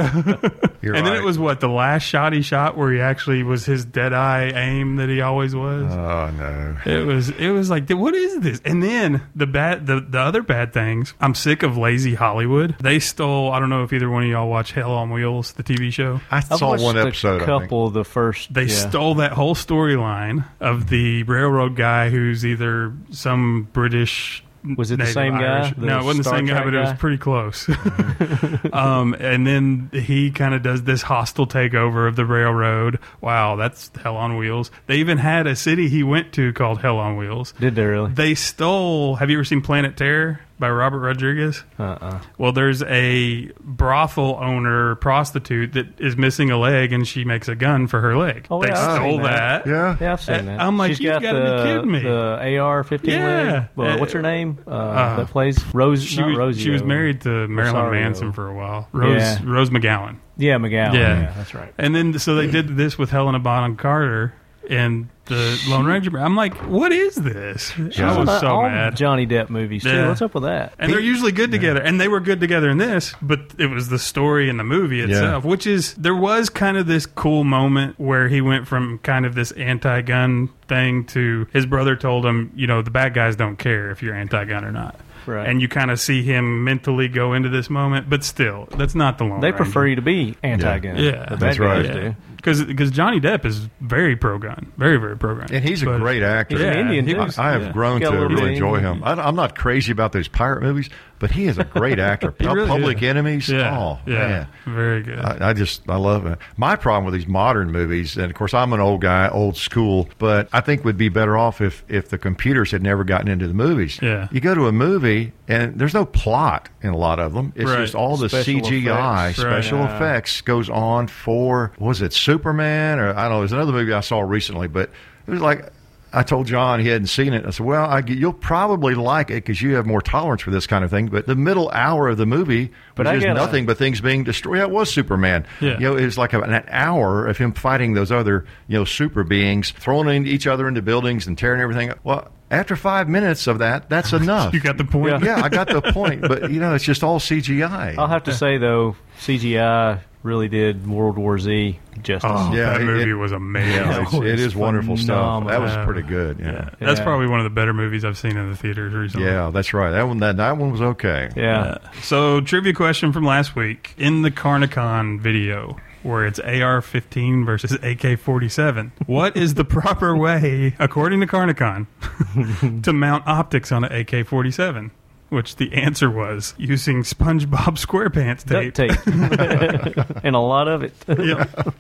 You're and then it was what the last shot he shot where he actually was his dead eye aim that he always was. Oh no. It was it was like what is this? And then the bad the, the other bad things. I'm sick of lazy Hollywood. They stole. I don't know if either one of y'all watch Hell on Wheels, the TV show. I I've saw one episode. I think. couple of the first. They yeah. stole that whole storyline of the railroad guy who's either some British. Was it the Native same guy? The no, it wasn't the Star same guy, Trek but it was pretty close. um, and then he kind of does this hostile takeover of the railroad. Wow, that's Hell on Wheels. They even had a city he went to called Hell on Wheels. Did they really? They stole. Have you ever seen Planet Terror by Robert Rodriguez? Uh-uh. Well, there's a brothel owner prostitute that is missing a leg, and she makes a gun for her leg. Oh, they yeah, I've stole seen that. that. Yeah. Yeah, I've seen that. I'm like, She's you got gotta be kidding me. The AR-15 Yeah. leg. Well, Uh, what's her name? Uh, uh, that plays Rose. She not was, Rosie. she was married to Marilyn Rosario. Manson for a while. Rose Yeah. Rose McGowan. Yeah, McGowan. Yeah. Yeah. that's right. And then so they did this with Helena Bonham Carter and the Lone Ranger. I'm like, what is this? I was so all mad. Johnny Depp movies too. Yeah. What's up with that? And they're usually good together, and they were good together in this. But it was the story and the movie itself, which is there was kind of this cool moment where he went from kind of this anti-gun thing to his brother told him, you know, the bad guys don't care if you're anti-gun or not. Right. And you kind of see him mentally go into this moment, but still, that's not the Lone They Ranger. prefer you to be anti-gun. Yeah, the That's right. guys do. Because Johnny Depp is very pro gun, very very pro gun, And he's a great actor. He's an Yeah, Indian, he too. was- I have yeah. grown to really bit enjoy him. I, I'm not crazy about those pirate movies, but he is a great actor. Really Public is. Enemies. Yeah, Oh yeah, man. very good. I, I just I love it. My problem with these modern movies, and of course I'm an old guy, old school, but I think would be better off if if the computers had never gotten into the movies. Yeah. You go to a movie movie, and there's no plot in a lot of them. It's Right. just all the Special CGI, effects. special Right. effects goes on for was it Superman or I don't know. There's another movie I saw recently, but it was like. I told John he hadn't seen it. I said, "Well, I, you'll probably like it because you have more tolerance for this kind of thing." But the middle hour of the movie But was I just gotta- nothing but things being destroyed. Yeah, it was Superman. Yeah. You know, it was like an hour of him fighting those other, you know, super beings, throwing in each other into buildings and tearing everything up. Well, after five minutes of that, that's enough. You got the point. yeah, I got the point. But you know, it's just all CGI. I'll have to say though, CGI really did World War Z justice. Oh, Yeah, that it- movie it- was amazing. yeah, it's, it it's is wonderful stuff. That was pretty good. Yeah. That's Yeah. probably one of the better movies I've seen in the theaters recently. Yeah, that's right. That one, that, that one was okay. Yeah. So, trivia question from last week. In the CarnikCon video, where it's AR 15 versus AK 47, what is the proper way, according to CarnikCon, to mount optics on an AK 47? Which the answer was using SpongeBob SquarePants tape. Duct tape. and a lot of it. Yep.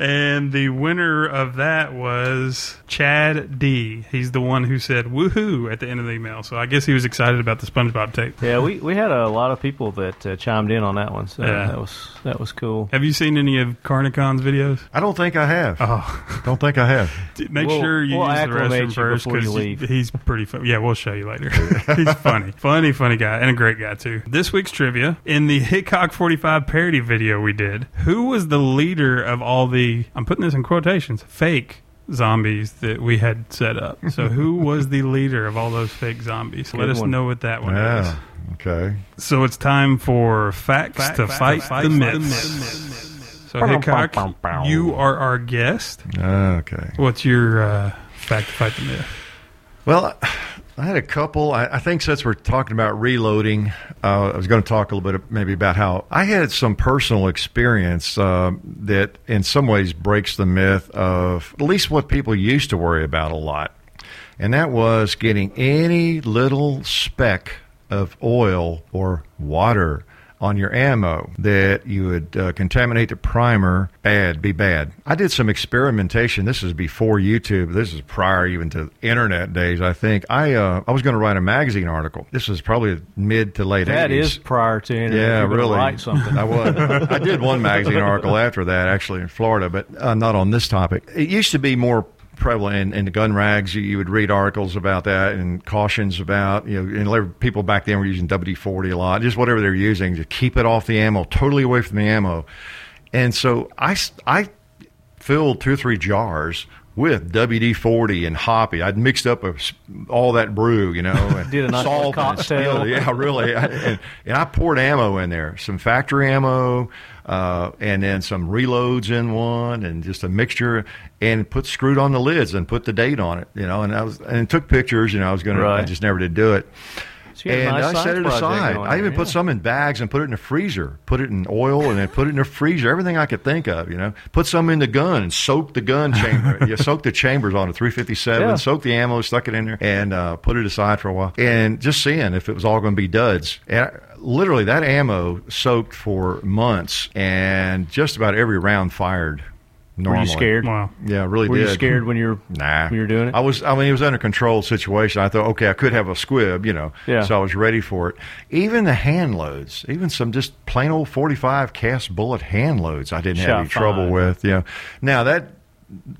And the winner of that was Chad D. He's the one who said woohoo at the end of the email. So I guess he was excited about the SpongeBob tape. yeah, we, we had a lot of people that uh, chimed in on that one, so Yeah. that was that was cool. Have you seen any of CarnikCon's videos? I don't think I have. Oh, Don't think I have. make We'll- sure you we'll use the acclimate restroom you first before you because leave. he's pretty funny. Yeah, we'll show you later. he's funny, funny, funny guy, and a great guy too. This week's trivia in the Hickok 45 parody video we did, who was the leader of all the? I'm putting this in quotations. Fake zombies that we had set up. So who was the leader of all those fake zombies? Let us one. know what that one is. Okay. So it's time for facts to fight, the myths. So Hickok, you are our guest. Okay. What's your uh, fact to fight the myth? Well, I had a couple. I, I think since we're talking about reloading, uh, I was going to talk a little bit maybe about how I had some personal experience uh, that in some ways breaks the myth of at least what people used to worry about a lot. And that was getting any little speck of oil or water on your ammo that you would uh, contaminate the primer, bad, be bad. I did some experimentation. This is before YouTube. This is prior even to internet days. I think I uh, I was going to write a magazine article. This was probably mid to late. That 80s. is prior to internet. Yeah, really. Write something. I was. I did one magazine article after that, actually in Florida, but uh, not on this topic. It used to be more prevalent in, in the gun rags. You, you would read articles about that and cautions about you know. And people back then were using WD forty a lot, just whatever they're using to keep it off the ammo, totally away from the ammo. And so I, I filled two or three jars with WD forty and hoppy. I'd mixed up a, all that brew, you know, and Did a nice salt and cocktail. still- yeah, really. I- and, and I poured ammo in there, some factory ammo, uh, and then some reloads in one, and just a mixture, and put screwed on the lids and put the date on it, you know. And I was and took pictures. You know, I was gonna, I just never did do it. So you had a And nice I set it aside. I even there, put yeah. some in bags and put it in the freezer. Put it in oil and then put it in the freezer. Everything I could think of, you know. Put some in the gun and soak the gun chamber. you soak the chambers on a 357. Yeah. Soak the ammo, stuck it in there, and uh, put it aside for a while. And just seeing if it was all going to be duds. And I, literally, that ammo soaked for months, and just about every round fired. Were you scared? Wow. Yeah, really Were did. you scared when you were Nah, when you were doing it? I was. I mean, it was under control situation. I thought, okay, I could have a squib, you know. Yeah. So I was ready for it. Even the hand loads, even some just plain old forty-five cast bullet hand loads, I didn't have Shot any trouble with. Yeah. Now that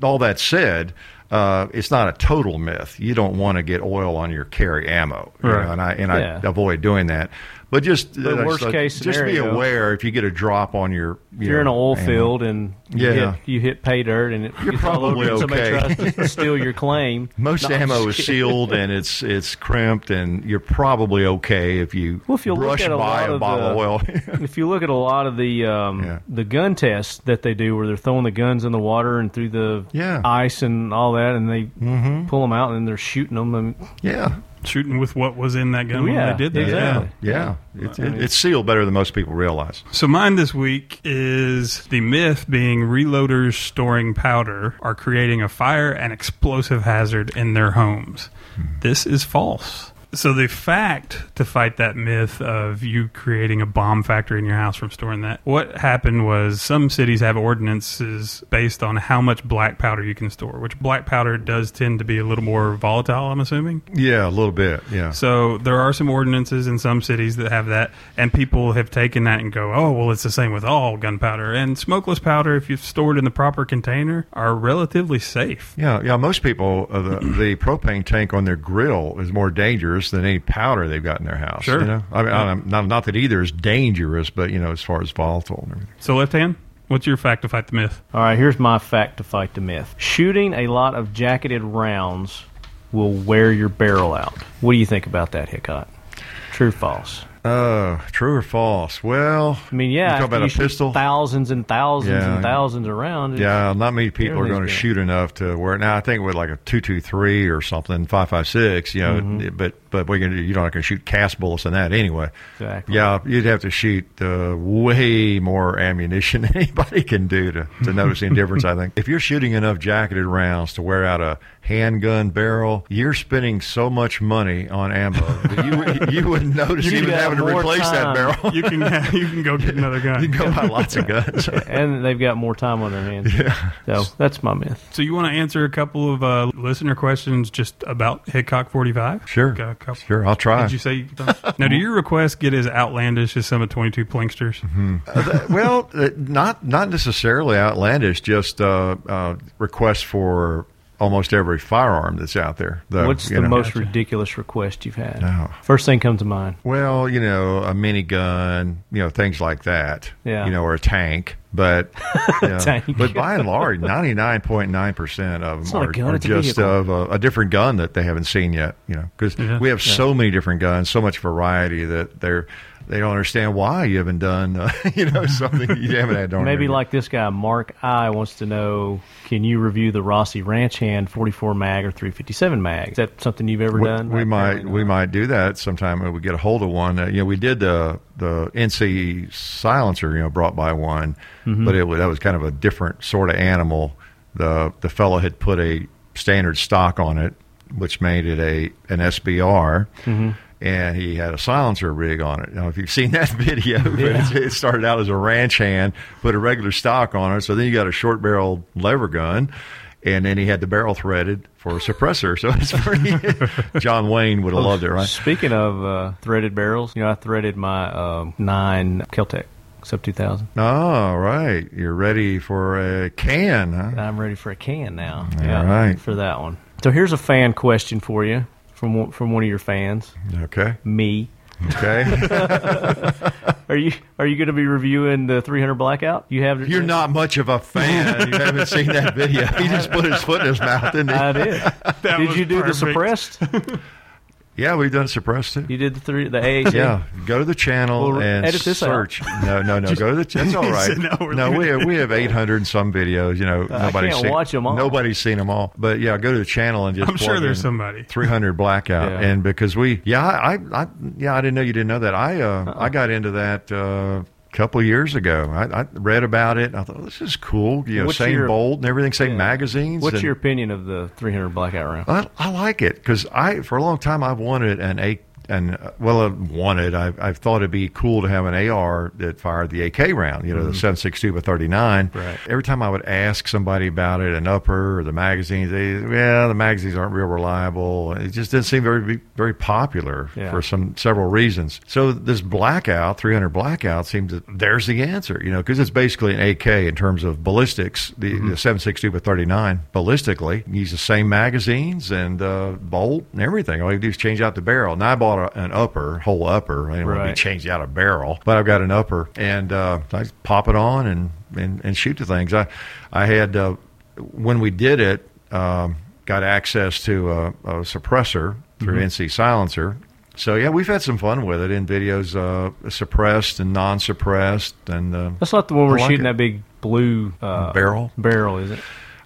all that said. Uh, it's not a total myth. You don't want to get oil on your carry ammo, you Right. know, and I and Yeah. I avoid doing that. But just uh, worst just, case just be aware if you get a drop on your. If you're in an oil field and you, Yeah. hit, you hit pay dirt and it, You're you probably and somebody okay. tries to steal your claim. Most No, ammo is sealed and it's it's crimped, and you're probably okay if you Well, if you look at a by lot a of bottle the- of oil. if you look at a lot of the um, Yeah. the gun tests that they do, where they're throwing the guns in the water and through the Yeah. Mm-hmm. ice and all that, and they pull them out and then they're shooting them. And yeah, Shooting with what was in that gun Oh, when yeah, they did that. exactly. yeah, It's, it, it's sealed better than most people realize. So mine this week is the myth being reloaders storing powder are creating a fire and explosive hazard in their homes. Hmm. This is false. So the fact to fight that myth of you creating a bomb factory in your house from storing that, what happened was some cities have ordinances based on how much black powder you can store, which black powder does tend to be a little more volatile, I'm assuming. Yeah, a little bit. Yeah. So there are some ordinances in some cities that have that, and people have taken that and go, oh, well, it's the same with all gunpowder. And smokeless powder, if you've stored in the proper container, are relatively safe. Yeah, yeah. Most people, uh, the, the propane tank on their grill is more dangerous than any powder they've got in their house. Sure. You know? I mean, I'm- not, not that either is dangerous, but, you know, as far as volatile and everything. So, left hand, what's your fact to fight the myth? All right, here's my fact to fight the myth. Shooting a lot of jacketed rounds will wear your barrel out. What do you think about that, Hickok? True, false? Uh, true or false? Well, I mean, yeah, you talk about you a shoot pistol. thousands and thousands Yeah. and thousands around. Yeah, not many people are going to shoot enough to where. Now, I think with like a two two three or something, five five six. You know, Mm-hmm. but but going to you're not going to shoot cast bullets in that anyway. Exactly. Yeah, you'd have to shoot uh, way more ammunition than anybody can do to, to notice any difference. I think if you're shooting enough jacketed rounds to wear out a handgun barrel, you're spending so much money on ammo that you you wouldn't notice You even having to more replace that barrel. You can you can go get another gun. you can go buy lots of guns. and they've got more time on their hands. Yeah. So that's my myth. So you want to answer a couple of uh, listener questions just about Hickok 45? Sure, Got a couple. sure, I'll try. Did you say? now, do your requests get as outlandish as some of 22 Plinksters? Uh, th- well, uh, not not necessarily outlandish. Just uh, uh, requests for almost every firearm that's out there. though, What's the know. most ridiculous request you've had? Oh. First thing comes to mind. Well, you know, a minigun, you know, things like that. Yeah. You know, or a tank. But you know, Tank. but by and large, ninety nine point nine percent of them are, gun, are just vehicle. of a, a different gun that they haven't seen yet. You know, because Yeah. we have so many different guns, so much variety that they're they don't understand why you haven't done, uh, you know, something you haven't had. Maybe like this guy, Mark I wants to know: Can you review the Rossi Ranch Hand 44 mag or 357 mag? Is that something you've ever We, done? we might we might do that sometime when we get a hold of one. Uh, you know, we did the the NC silencer, you know, brought by one, Mm-hmm. but it was, that was kind of a different sort of animal. The the fellow had put a standard stock on it, which made it a an SBR. Mm-hmm. And he had a silencer rig on it. Now, if you've seen that video, it's, it started out as a ranch hand, put a regular stock on it. So then you got a short barreled lever gun, and then he had the barrel threaded for a suppressor. So it's pretty. John Wayne would have loved it, right? Speaking of uh, threaded barrels, you know, I threaded my uh, nine Keltec Sub 2000. Oh, right. You're ready for a can, huh? I'm ready for a can now. All yeah, right. for that one. So here's a fan question for you from one- from one of your fans, Okay. me. Okay. Are you are you going to be reviewing the 300 blackout? You have You're not much of a fan. You haven't seen that video. He just put his foot in his mouth, didn't he? I did. did you do perfect. the suppressed? yeah, we've done suppressed it. You did the three the AAC. Yeah, go to the channel Well, and edit this out. search. No, no, no. Go to the. That's all right. No, we're no, we have, we have 800 and some videos. You know, nobody's can't seen, watch 'em all. Nobody's seen them all. But yeah, go to the channel and just. I'm sure there's somebody. 300 blackout, Yeah. and because we, yeah, I, I, yeah, I didn't know you didn't know that. I, uh, Uh-uh. I got into that. Uh, a couple years ago, I, I read about it. and I thought this is cool. You know, What's same your- bolt and everything, same Yeah. magazines. What's and- your opinion of the 300 blackout round? I, I like it because I, for a long time, I've wanted an A, and uh, well, I wanted. I've, I've thought it'd be cool to have an AR that fired the AK round. You know, the 7.62 by 39. Mm-hmm. Right. Every time I would ask somebody about it, an upper or the magazines, they, yeah, the magazines aren't real reliable. It just didn't seem very very popular Yeah. for some several reasons. So this blackout, 300 blackout, seems that there's the answer. You know, because it's basically an AK in terms of ballistics. The, Mm-hmm. the 7.62 by 39 ballistically use the same magazines and uh, bolt and everything. All you do is change out the barrel. And I bought a, an upper, whole upper. I didn't want to be changed out a barrel, but I've got an upper, and uh, I just pop it on and, and, and shoot the things. I I had uh, when we did it, um, got access to a, a suppressor through Mm-hmm. NC Silencer. So yeah, we've had some fun with it in videos, uh, suppressed and non-suppressed, and uh, That's not the one I we're like shooting it. that big blue uh, barrel. barrel, is it?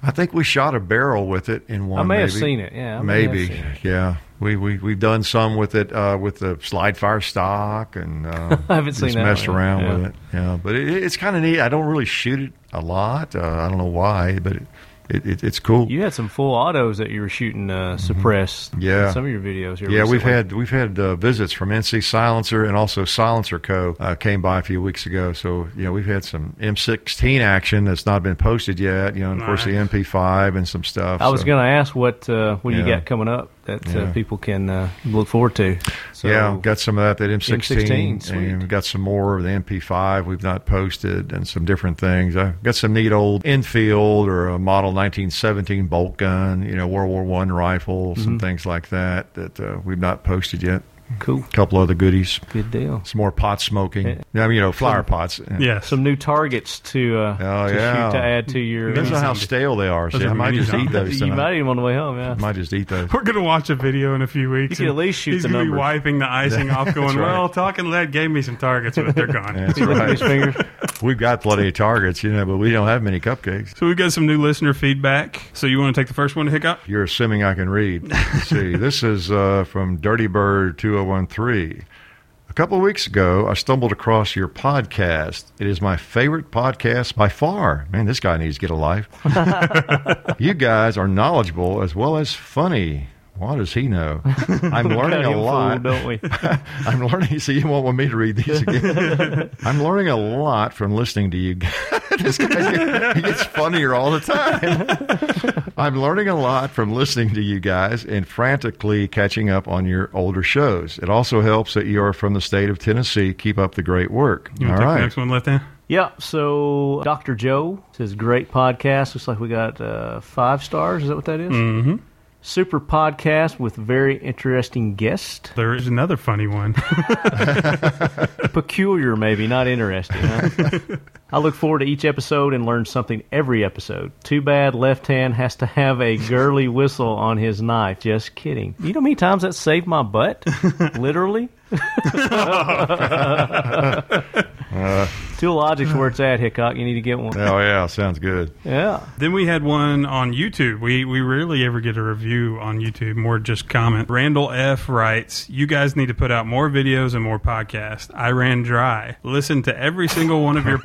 I think we shot a barrel with it in one. I may have maybe. seen it. Yeah, I may have maybe. seen it. Yeah, we we we've done some with it uh, with the slide fire stock, and uh, I haven't just seen that messed one. around Yeah. with it. Yeah, but it, it's kind of neat. I don't really shoot it a lot. Uh, I don't know why, but it, it, it, it's cool. You had some full autos that you were shooting uh, suppressed. in Yeah. some of your videos. Here Yeah, we've had we've had uh, visits from NC Silencer and also Silencer Co. Uh, came by a few weeks ago. So you know we've had some M16 action that's not been posted yet. You know, and of course the MP5 and some stuff. I was so- going to ask what uh, what you got coming up that Yeah. uh, people can uh, look forward to. So, yeah, got some of that that M16, M16, and we got some more of the MP5 we've not posted, and some different things. I got some neat old Enfield or a Model 1917 bolt gun, you know, World War One rifle, Mm-hmm. things like that that uh, we've not posted yet. Cool, A couple other goodies, good deal. some more pot smoking. Yeah. I mean, you know, flower pots. Yeah. Some new targets to uh, Oh, to yeah. shoot to add to your. Depends on how stale they are. Those See, I might just eat zombies. those. you might eat them on the way home. Yeah. I might just eat those. We're going to watch a video in a few weeks. You can at least shoot He's the gonna be wiping the icing off, going, right. "Well, Talking Lead gave me some targets, but they're gone." That's right. We've got plenty of targets, you know, but we don't have many cupcakes. So we've got some new listener feedback. So you want to take the first one to Hickok? You're assuming I can read. Let's see, this is uh, from Dirty Bird 2013. A couple of weeks ago, I stumbled across your podcast. It is my favorite podcast by far. Man, this guy needs to get a life. you guys are knowledgeable as well as funny. What does he know? I'm learning a lot. fooled, don't we? I'm learning. So you won't want me to read these again. I'm learning a lot from listening to you. guys. this guy he gets funnier all the time. I'm learning a lot from listening to you guys and frantically catching up on your older shows. It also helps that you are from the state of Tennessee. Keep up the great work. You all want to the next one, left hand? Yeah, so Dr. Joe says great podcast. Looks like we got uh, five stars. Is that what that is? Mm-hmm. Super podcast with very interesting guest. There is another funny one. Peculiar, maybe not interesting. Huh? I look forward to each episode and learn something every episode. Too bad Left Hand has to have a girly whistle on his knife. Just kidding. You know how many times that saved my butt? Literally. Uh, Logic's where it's at, Hickok. You need to get one. Oh yeah, sounds good. Yeah. Then we had one on YouTube. We we rarely ever get a review on YouTube, more just comment. Randall F writes, "You guys need to put out more videos and more podcasts. I ran dry. Listen to every single one of your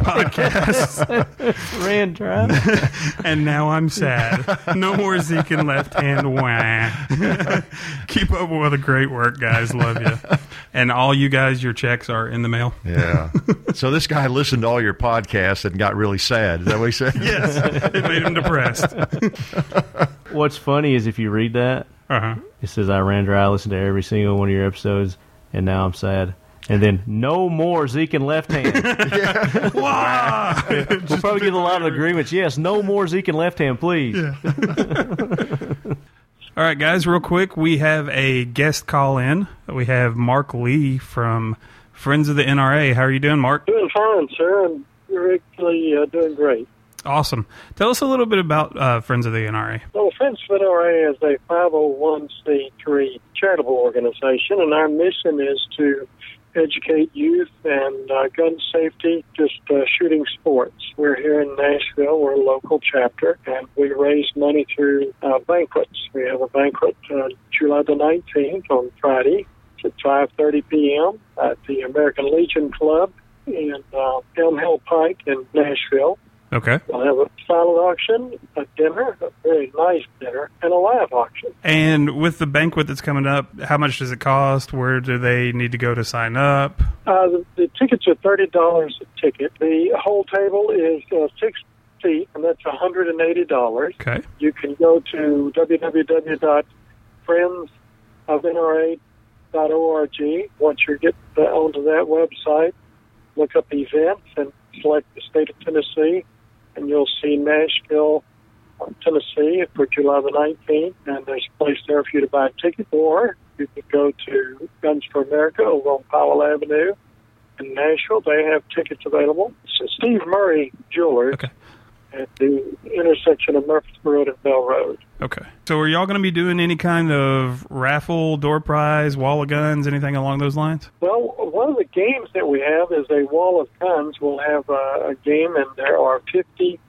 podcasts, Ran dry. and now I'm sad. No more Zeke and left hand. Wah. Keep up with the great work, guys. Love you. And all you guys, your checks are in the mail. Yeah. so this guy listened to all your podcasts and got really sad. Is that what he said? Yes, it made him depressed. What's funny is if you read that, Uh huh. it says, I ran dry, I listened to every single one of your episodes, and now I'm sad. And then, no more Zeke and left hand. we'll probably get a lot of agreements. Yes, no more Zeke and left hand, please. All right, guys, real quick, we have a guest call in. We have Mark Lee from Friends of the NRA. How are you doing, Mark? Doing fine, sir. I'm actually uh, doing great. Awesome. Tell us a little bit about uh, Friends of the NRA. Well, Friends of the NRA is a 501c3 charitable organization, and our mission is to educate youth and uh, gun safety, just uh, shooting sports. We're here in Nashville. We're a local chapter, and we raise money through uh, banquets. We have a banquet uh, July the 19th on Friday. At 5:30 p.m. at the American Legion Club in uh, Elm Hill Pike in Nashville. Okay. We'll have a silent auction, a dinner, a very nice dinner, and a live auction. And with the banquet that's coming up, how much does it cost? Where do they need to go to sign up? Uh, the, the tickets are thirty dollars a ticket. The whole table is uh, six feet, and that's one hundred and eighty dollars. Okay. You can go to www.friendsofnra.org. Once you get onto that website, look up events and select the state of Tennessee, and you'll see Nashville, Tennessee for July the 19th, and there's a place there for you to buy a ticket. Or you can go to Guns for America over on Powell Avenue in Nashville. They have tickets available. So Steve Murray Jewelers Okay. At the intersection of Murfreesboro Road and Bell Road. Okay. So are y'all going to be doing any kind of raffle, door prize, wall of guns, anything along those lines? Well, one of the games that we have is a wall of guns. We'll have a, a game, and there are 50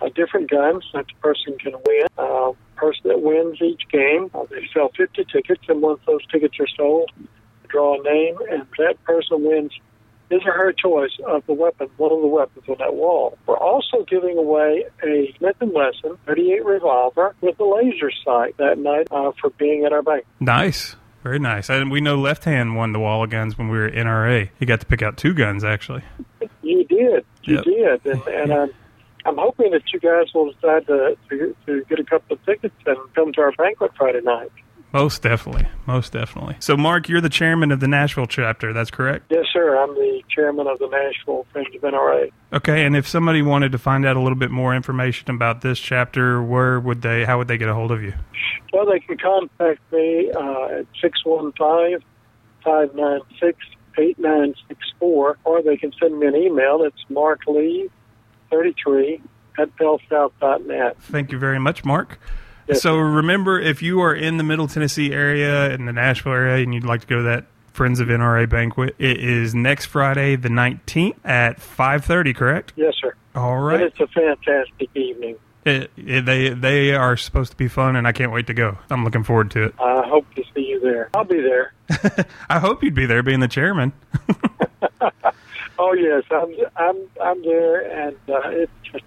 uh, different guns that the person can win. Uh, person that wins each game, uh, they sell 50 tickets, and once those tickets are sold, draw a name, and that person wins his or her choice of the weapon, one of the weapons on that wall. We're also giving away a Smith & Wesson 38 revolver with a laser sight that night uh, for being at our bank. Nice. Very nice. And we know Left Hand won the wall of guns when we were at NRA. He got to pick out two guns, actually. You did. You Yep. did. And, and I'm, I'm hoping that you guys will decide to, to, to get a couple of tickets and come to our banquet Friday night. Most definitely. Most definitely. So, Mark, you're the chairman of the Nashville chapter. That's correct? Yes, sir. I'm the chairman of the Nashville Friends of NRA. Okay. And if somebody wanted to find out a little bit more information about this chapter, where would they, how would they get a hold of you? Well, they can contact me uh, at 615 596 8964, or they can send me an email. It's marklee33 at bellsouth.net. Thank you very much, Mark. So remember, if you are in the Middle Tennessee area, in the Nashville area, and you'd like to go to that Friends of NRA banquet, it is next Friday, the 19th at 5.30, correct? Yes, sir. All right. And it's a fantastic evening. It, it, they, they are supposed to be fun, and I can't wait to go. I'm looking forward to it. I hope to see you there. I'll be there. I hope you'd be there being the chairman. Oh yes, I'm I'm I'm there, and uh, it's just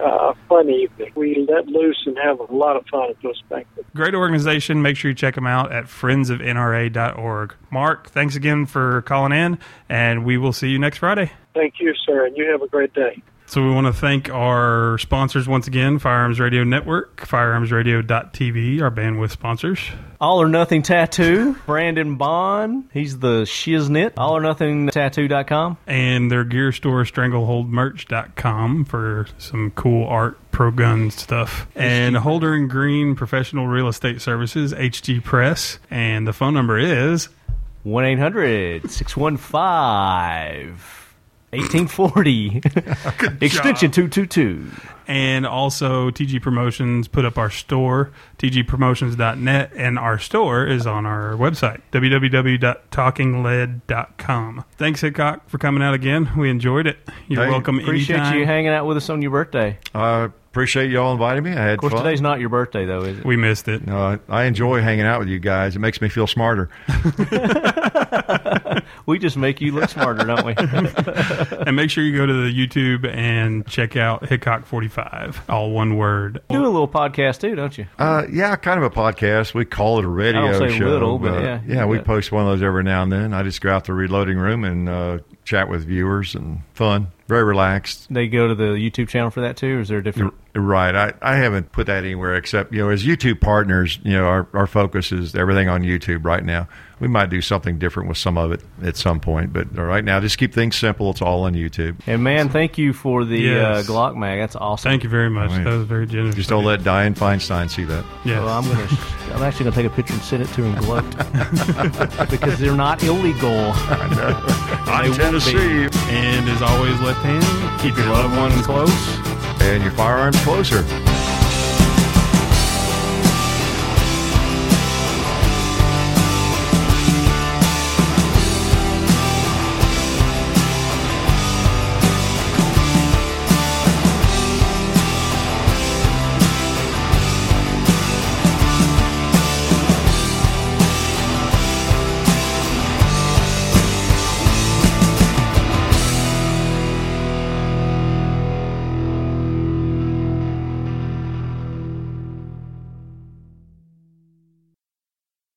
uh, a fun evening. We let loose and have a lot of fun at those banquets. Great organization. Make sure you check them out at friendsofnra.org. Mark, thanks again for calling in, and we will see you next Friday. Thank you, sir, and you have a great day. So we want to thank our sponsors once again, Firearms Radio Network, firearmsradio.tv, our bandwidth sponsors. All or Nothing Tattoo, Brandon Bond. He's the shiznit. All or Nothing Tattoo.com. and their gear store strangleholdmerch.com for some cool art pro gun stuff and holder and green professional real estate services hg press and the phone number is 1 800 615 1840. Extension 222. and also tg promotions put up our store tgpromotions.net and our store is on our website www.talkinglead.com thanks hickok for coming out again we enjoyed it you're Hey, welcome Appreciate anytime you hanging out with us on your birthday. I appreciate y'all inviting me. I had Of course, fun. today's not your birthday, though, is it? we missed it No, I I enjoy hanging out with you guys. It makes me feel smarter. We just make you look smarter, don't we? and make sure you go to the YouTube and check out Hickok 45, all one word. do a little podcast, too, don't you? Uh, yeah, kind of a podcast. We call it a radio I don't say show. little, but yeah, yeah, we post one of those every now and then. I just go out the reloading room and uh, chat with viewers and fun, very relaxed. They go to the YouTube channel for that, too, or is there a different. Right. I, I haven't put that anywhere except, you know, as YouTube partners, you know, our, our focus is everything on YouTube right now. We might do something different with some of it at some point, but right now, just keep things simple. It's all on YouTube. And, man, thank you for the Yes. uh, Glock mag. That's awesome. Thank you very much. Right. That was very generous. Just don't let Dianne Feinstein see that. Yeah. Well, I'm gonna. I'm actually gonna take a picture and send it to him gloat because they're not illegal. On won't Tennessee. and as always, left hand, keep your loved ones close and your firearms closer.